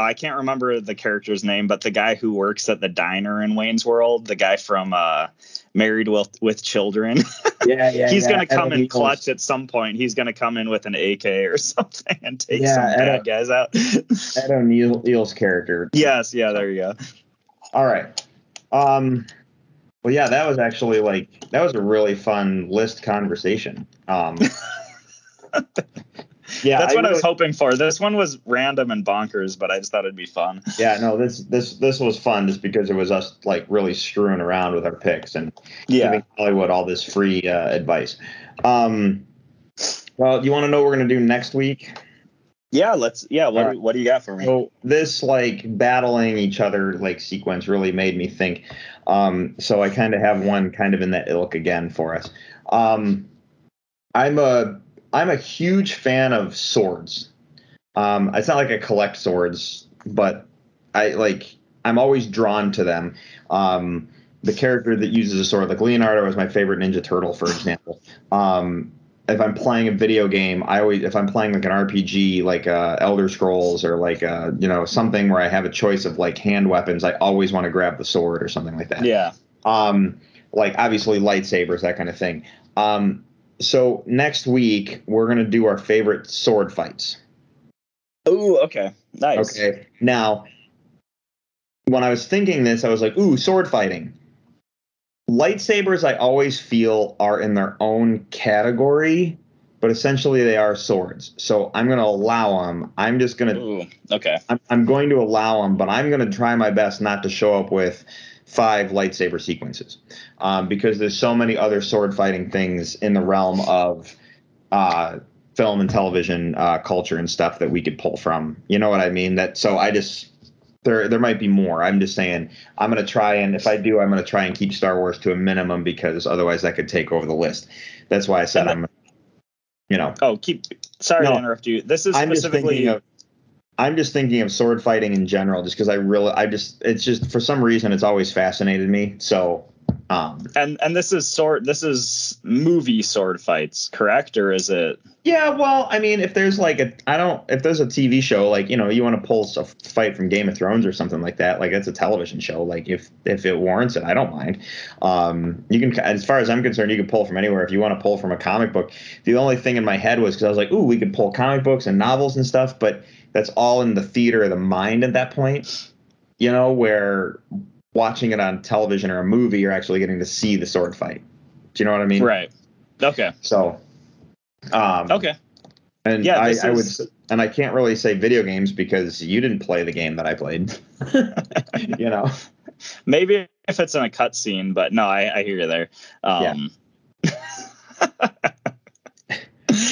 I can't remember the character's name, but the guy who works at the diner in Wayne's World, the guy from uh Married with with Children, Yeah, yeah. he's yeah. gonna come in Eagles. clutch at some point. He's gonna come in with an AK or something and take Yeah, some bad guys out. Ed O'Neill's character. yes, yeah, there you go. All right. Um. Well, yeah, that was actually like that was a really fun list conversation. Um. Yeah, That's what I was hoping for. This one was random and bonkers, but I just thought it'd be fun. Yeah, no, this this this was fun just because it was us like really screwing around with our picks and Yeah. giving Hollywood all this free uh, advice. Um. Well, do you want to know what we're gonna do next week? Yeah, let's. Yeah, what, right. what do you got for me? So this like battling each other like sequence really made me think. Um, so I kind of have one kind of in that ilk again for us. Um, I'm a I'm a huge fan of swords. Um, it's not like I collect swords, but I like I'm always drawn to them. Um, the character that uses a sword, like Leonardo, is my favorite Ninja Turtle, for example. Um, if I'm playing a video game, I always if I'm playing like an RPG, like uh, Elder Scrolls or like uh, you know something where I have a choice of like hand weapons, I always want to grab the sword or something like that. Yeah. Um, like obviously lightsabers, that kind of thing. Um, so next week we're gonna do our favorite sword fights. Ooh, okay. Nice. Okay. Now, when I was thinking this, I was like, ooh, sword fighting. Lightsabers, I always feel, are in their own category, but essentially they are swords. So I'm going to allow them. I'm just going to, Ooh, okay. I'm, I'm going to allow them, but I'm going to try my best not to show up with five lightsaber sequences um, because there's so many other sword fighting things in the realm of uh, film and television uh, culture and stuff that we could pull from. You know what I mean? That so I just there there might be more. I'm just saying I'm gonna try and if I do, I'm gonna try and keep Star Wars to a minimum because otherwise that could take over the list. That's why I said I'm, you know, Oh, keep. Sorry No. to interrupt you. This is I'm specifically. of. I'm just thinking of sword fighting in general, just because I really, I just, it's just for some reason it's always fascinated me. So, um, and and this is sword. This is movie sword fights, correct? Or is it? Yeah, well, I mean, if there's like a, I don't, if there's a TV show, like you know, you want to pull a fight from Game of Thrones or something like that, like it's a television show. Like if if it warrants it, I don't mind. Um, you can, as far as I'm concerned, you can pull from anywhere. If you want to pull from a comic book, the only thing in my head was because I was like, ooh, we could pull comic books and novels and stuff, but that's all in the theater of the mind at that point. You know, where watching it on television or a movie, you're actually getting to see the sword fight. Do you know what I mean? Right. Okay. So, um, Okay. and Yeah, I, I would, is- and I can't really say video games because you didn't play the game that I played. you know, Maybe if it's in a cutscene, but no, I, I hear you there. Um,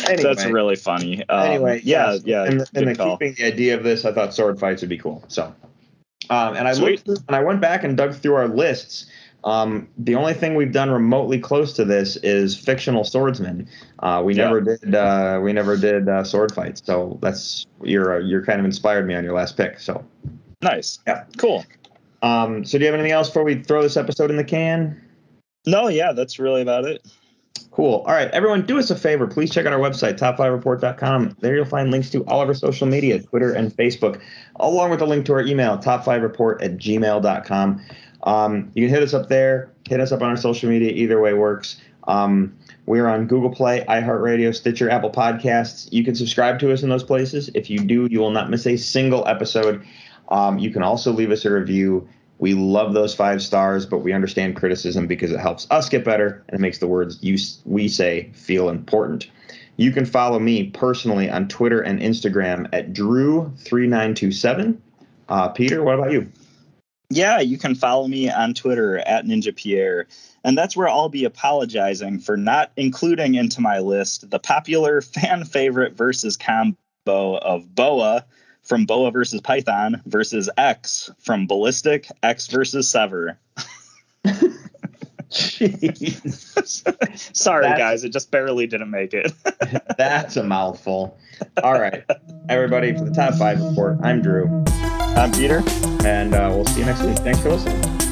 Anyway. That's really funny. Um, anyway, yeah, yes, yeah, And, and the call. keeping the idea of this, I thought sword fights would be cool. So, um, and I Sweet. looked and I went back and dug through our lists. Um, the only thing we've done remotely close to this is fictional swordsmen. Uh, we Yeah. never did. Uh, we never did uh, sword fights. So that's you're uh, you're kind of inspired me on your last pick. So, Nice. Yeah. Cool. um, so do you have anything else before we throw this episode in the can? No, yeah, that's really about it. Cool. All right, everyone, do us a favor. Please check out our website, top5report.com. There you'll find links to all of our social media, Twitter and Facebook, along with a link to our email, top5report at gmail.com. Um, you can hit us up there, hit us up on our social media. Either way works. Um, we're on Google Play, iHeartRadio, Stitcher, Apple Podcasts. You can subscribe to us in those places. If you do, you will not miss a single episode. Um, you can also leave us a review. We love those five stars, but we understand criticism because it helps us get better and it makes the words you we say feel important. You can follow me personally on Twitter and Instagram at Drew3927. Uh, Peter, what about you? Yeah, you can follow me on Twitter at Ninja Pierre. And that's where I'll be apologizing for not including into my list the popular fan favorite versus combo of Boa from Boa versus Python versus Ecks from Ballistic Ecks versus Sever. Jeez, Sorry, That's- guys, it just barely didn't make it. that's a mouthful. All right, everybody, for the top five report, I'm Drew, I'm Peter. and uh, we'll see you next week. Thanks for listening.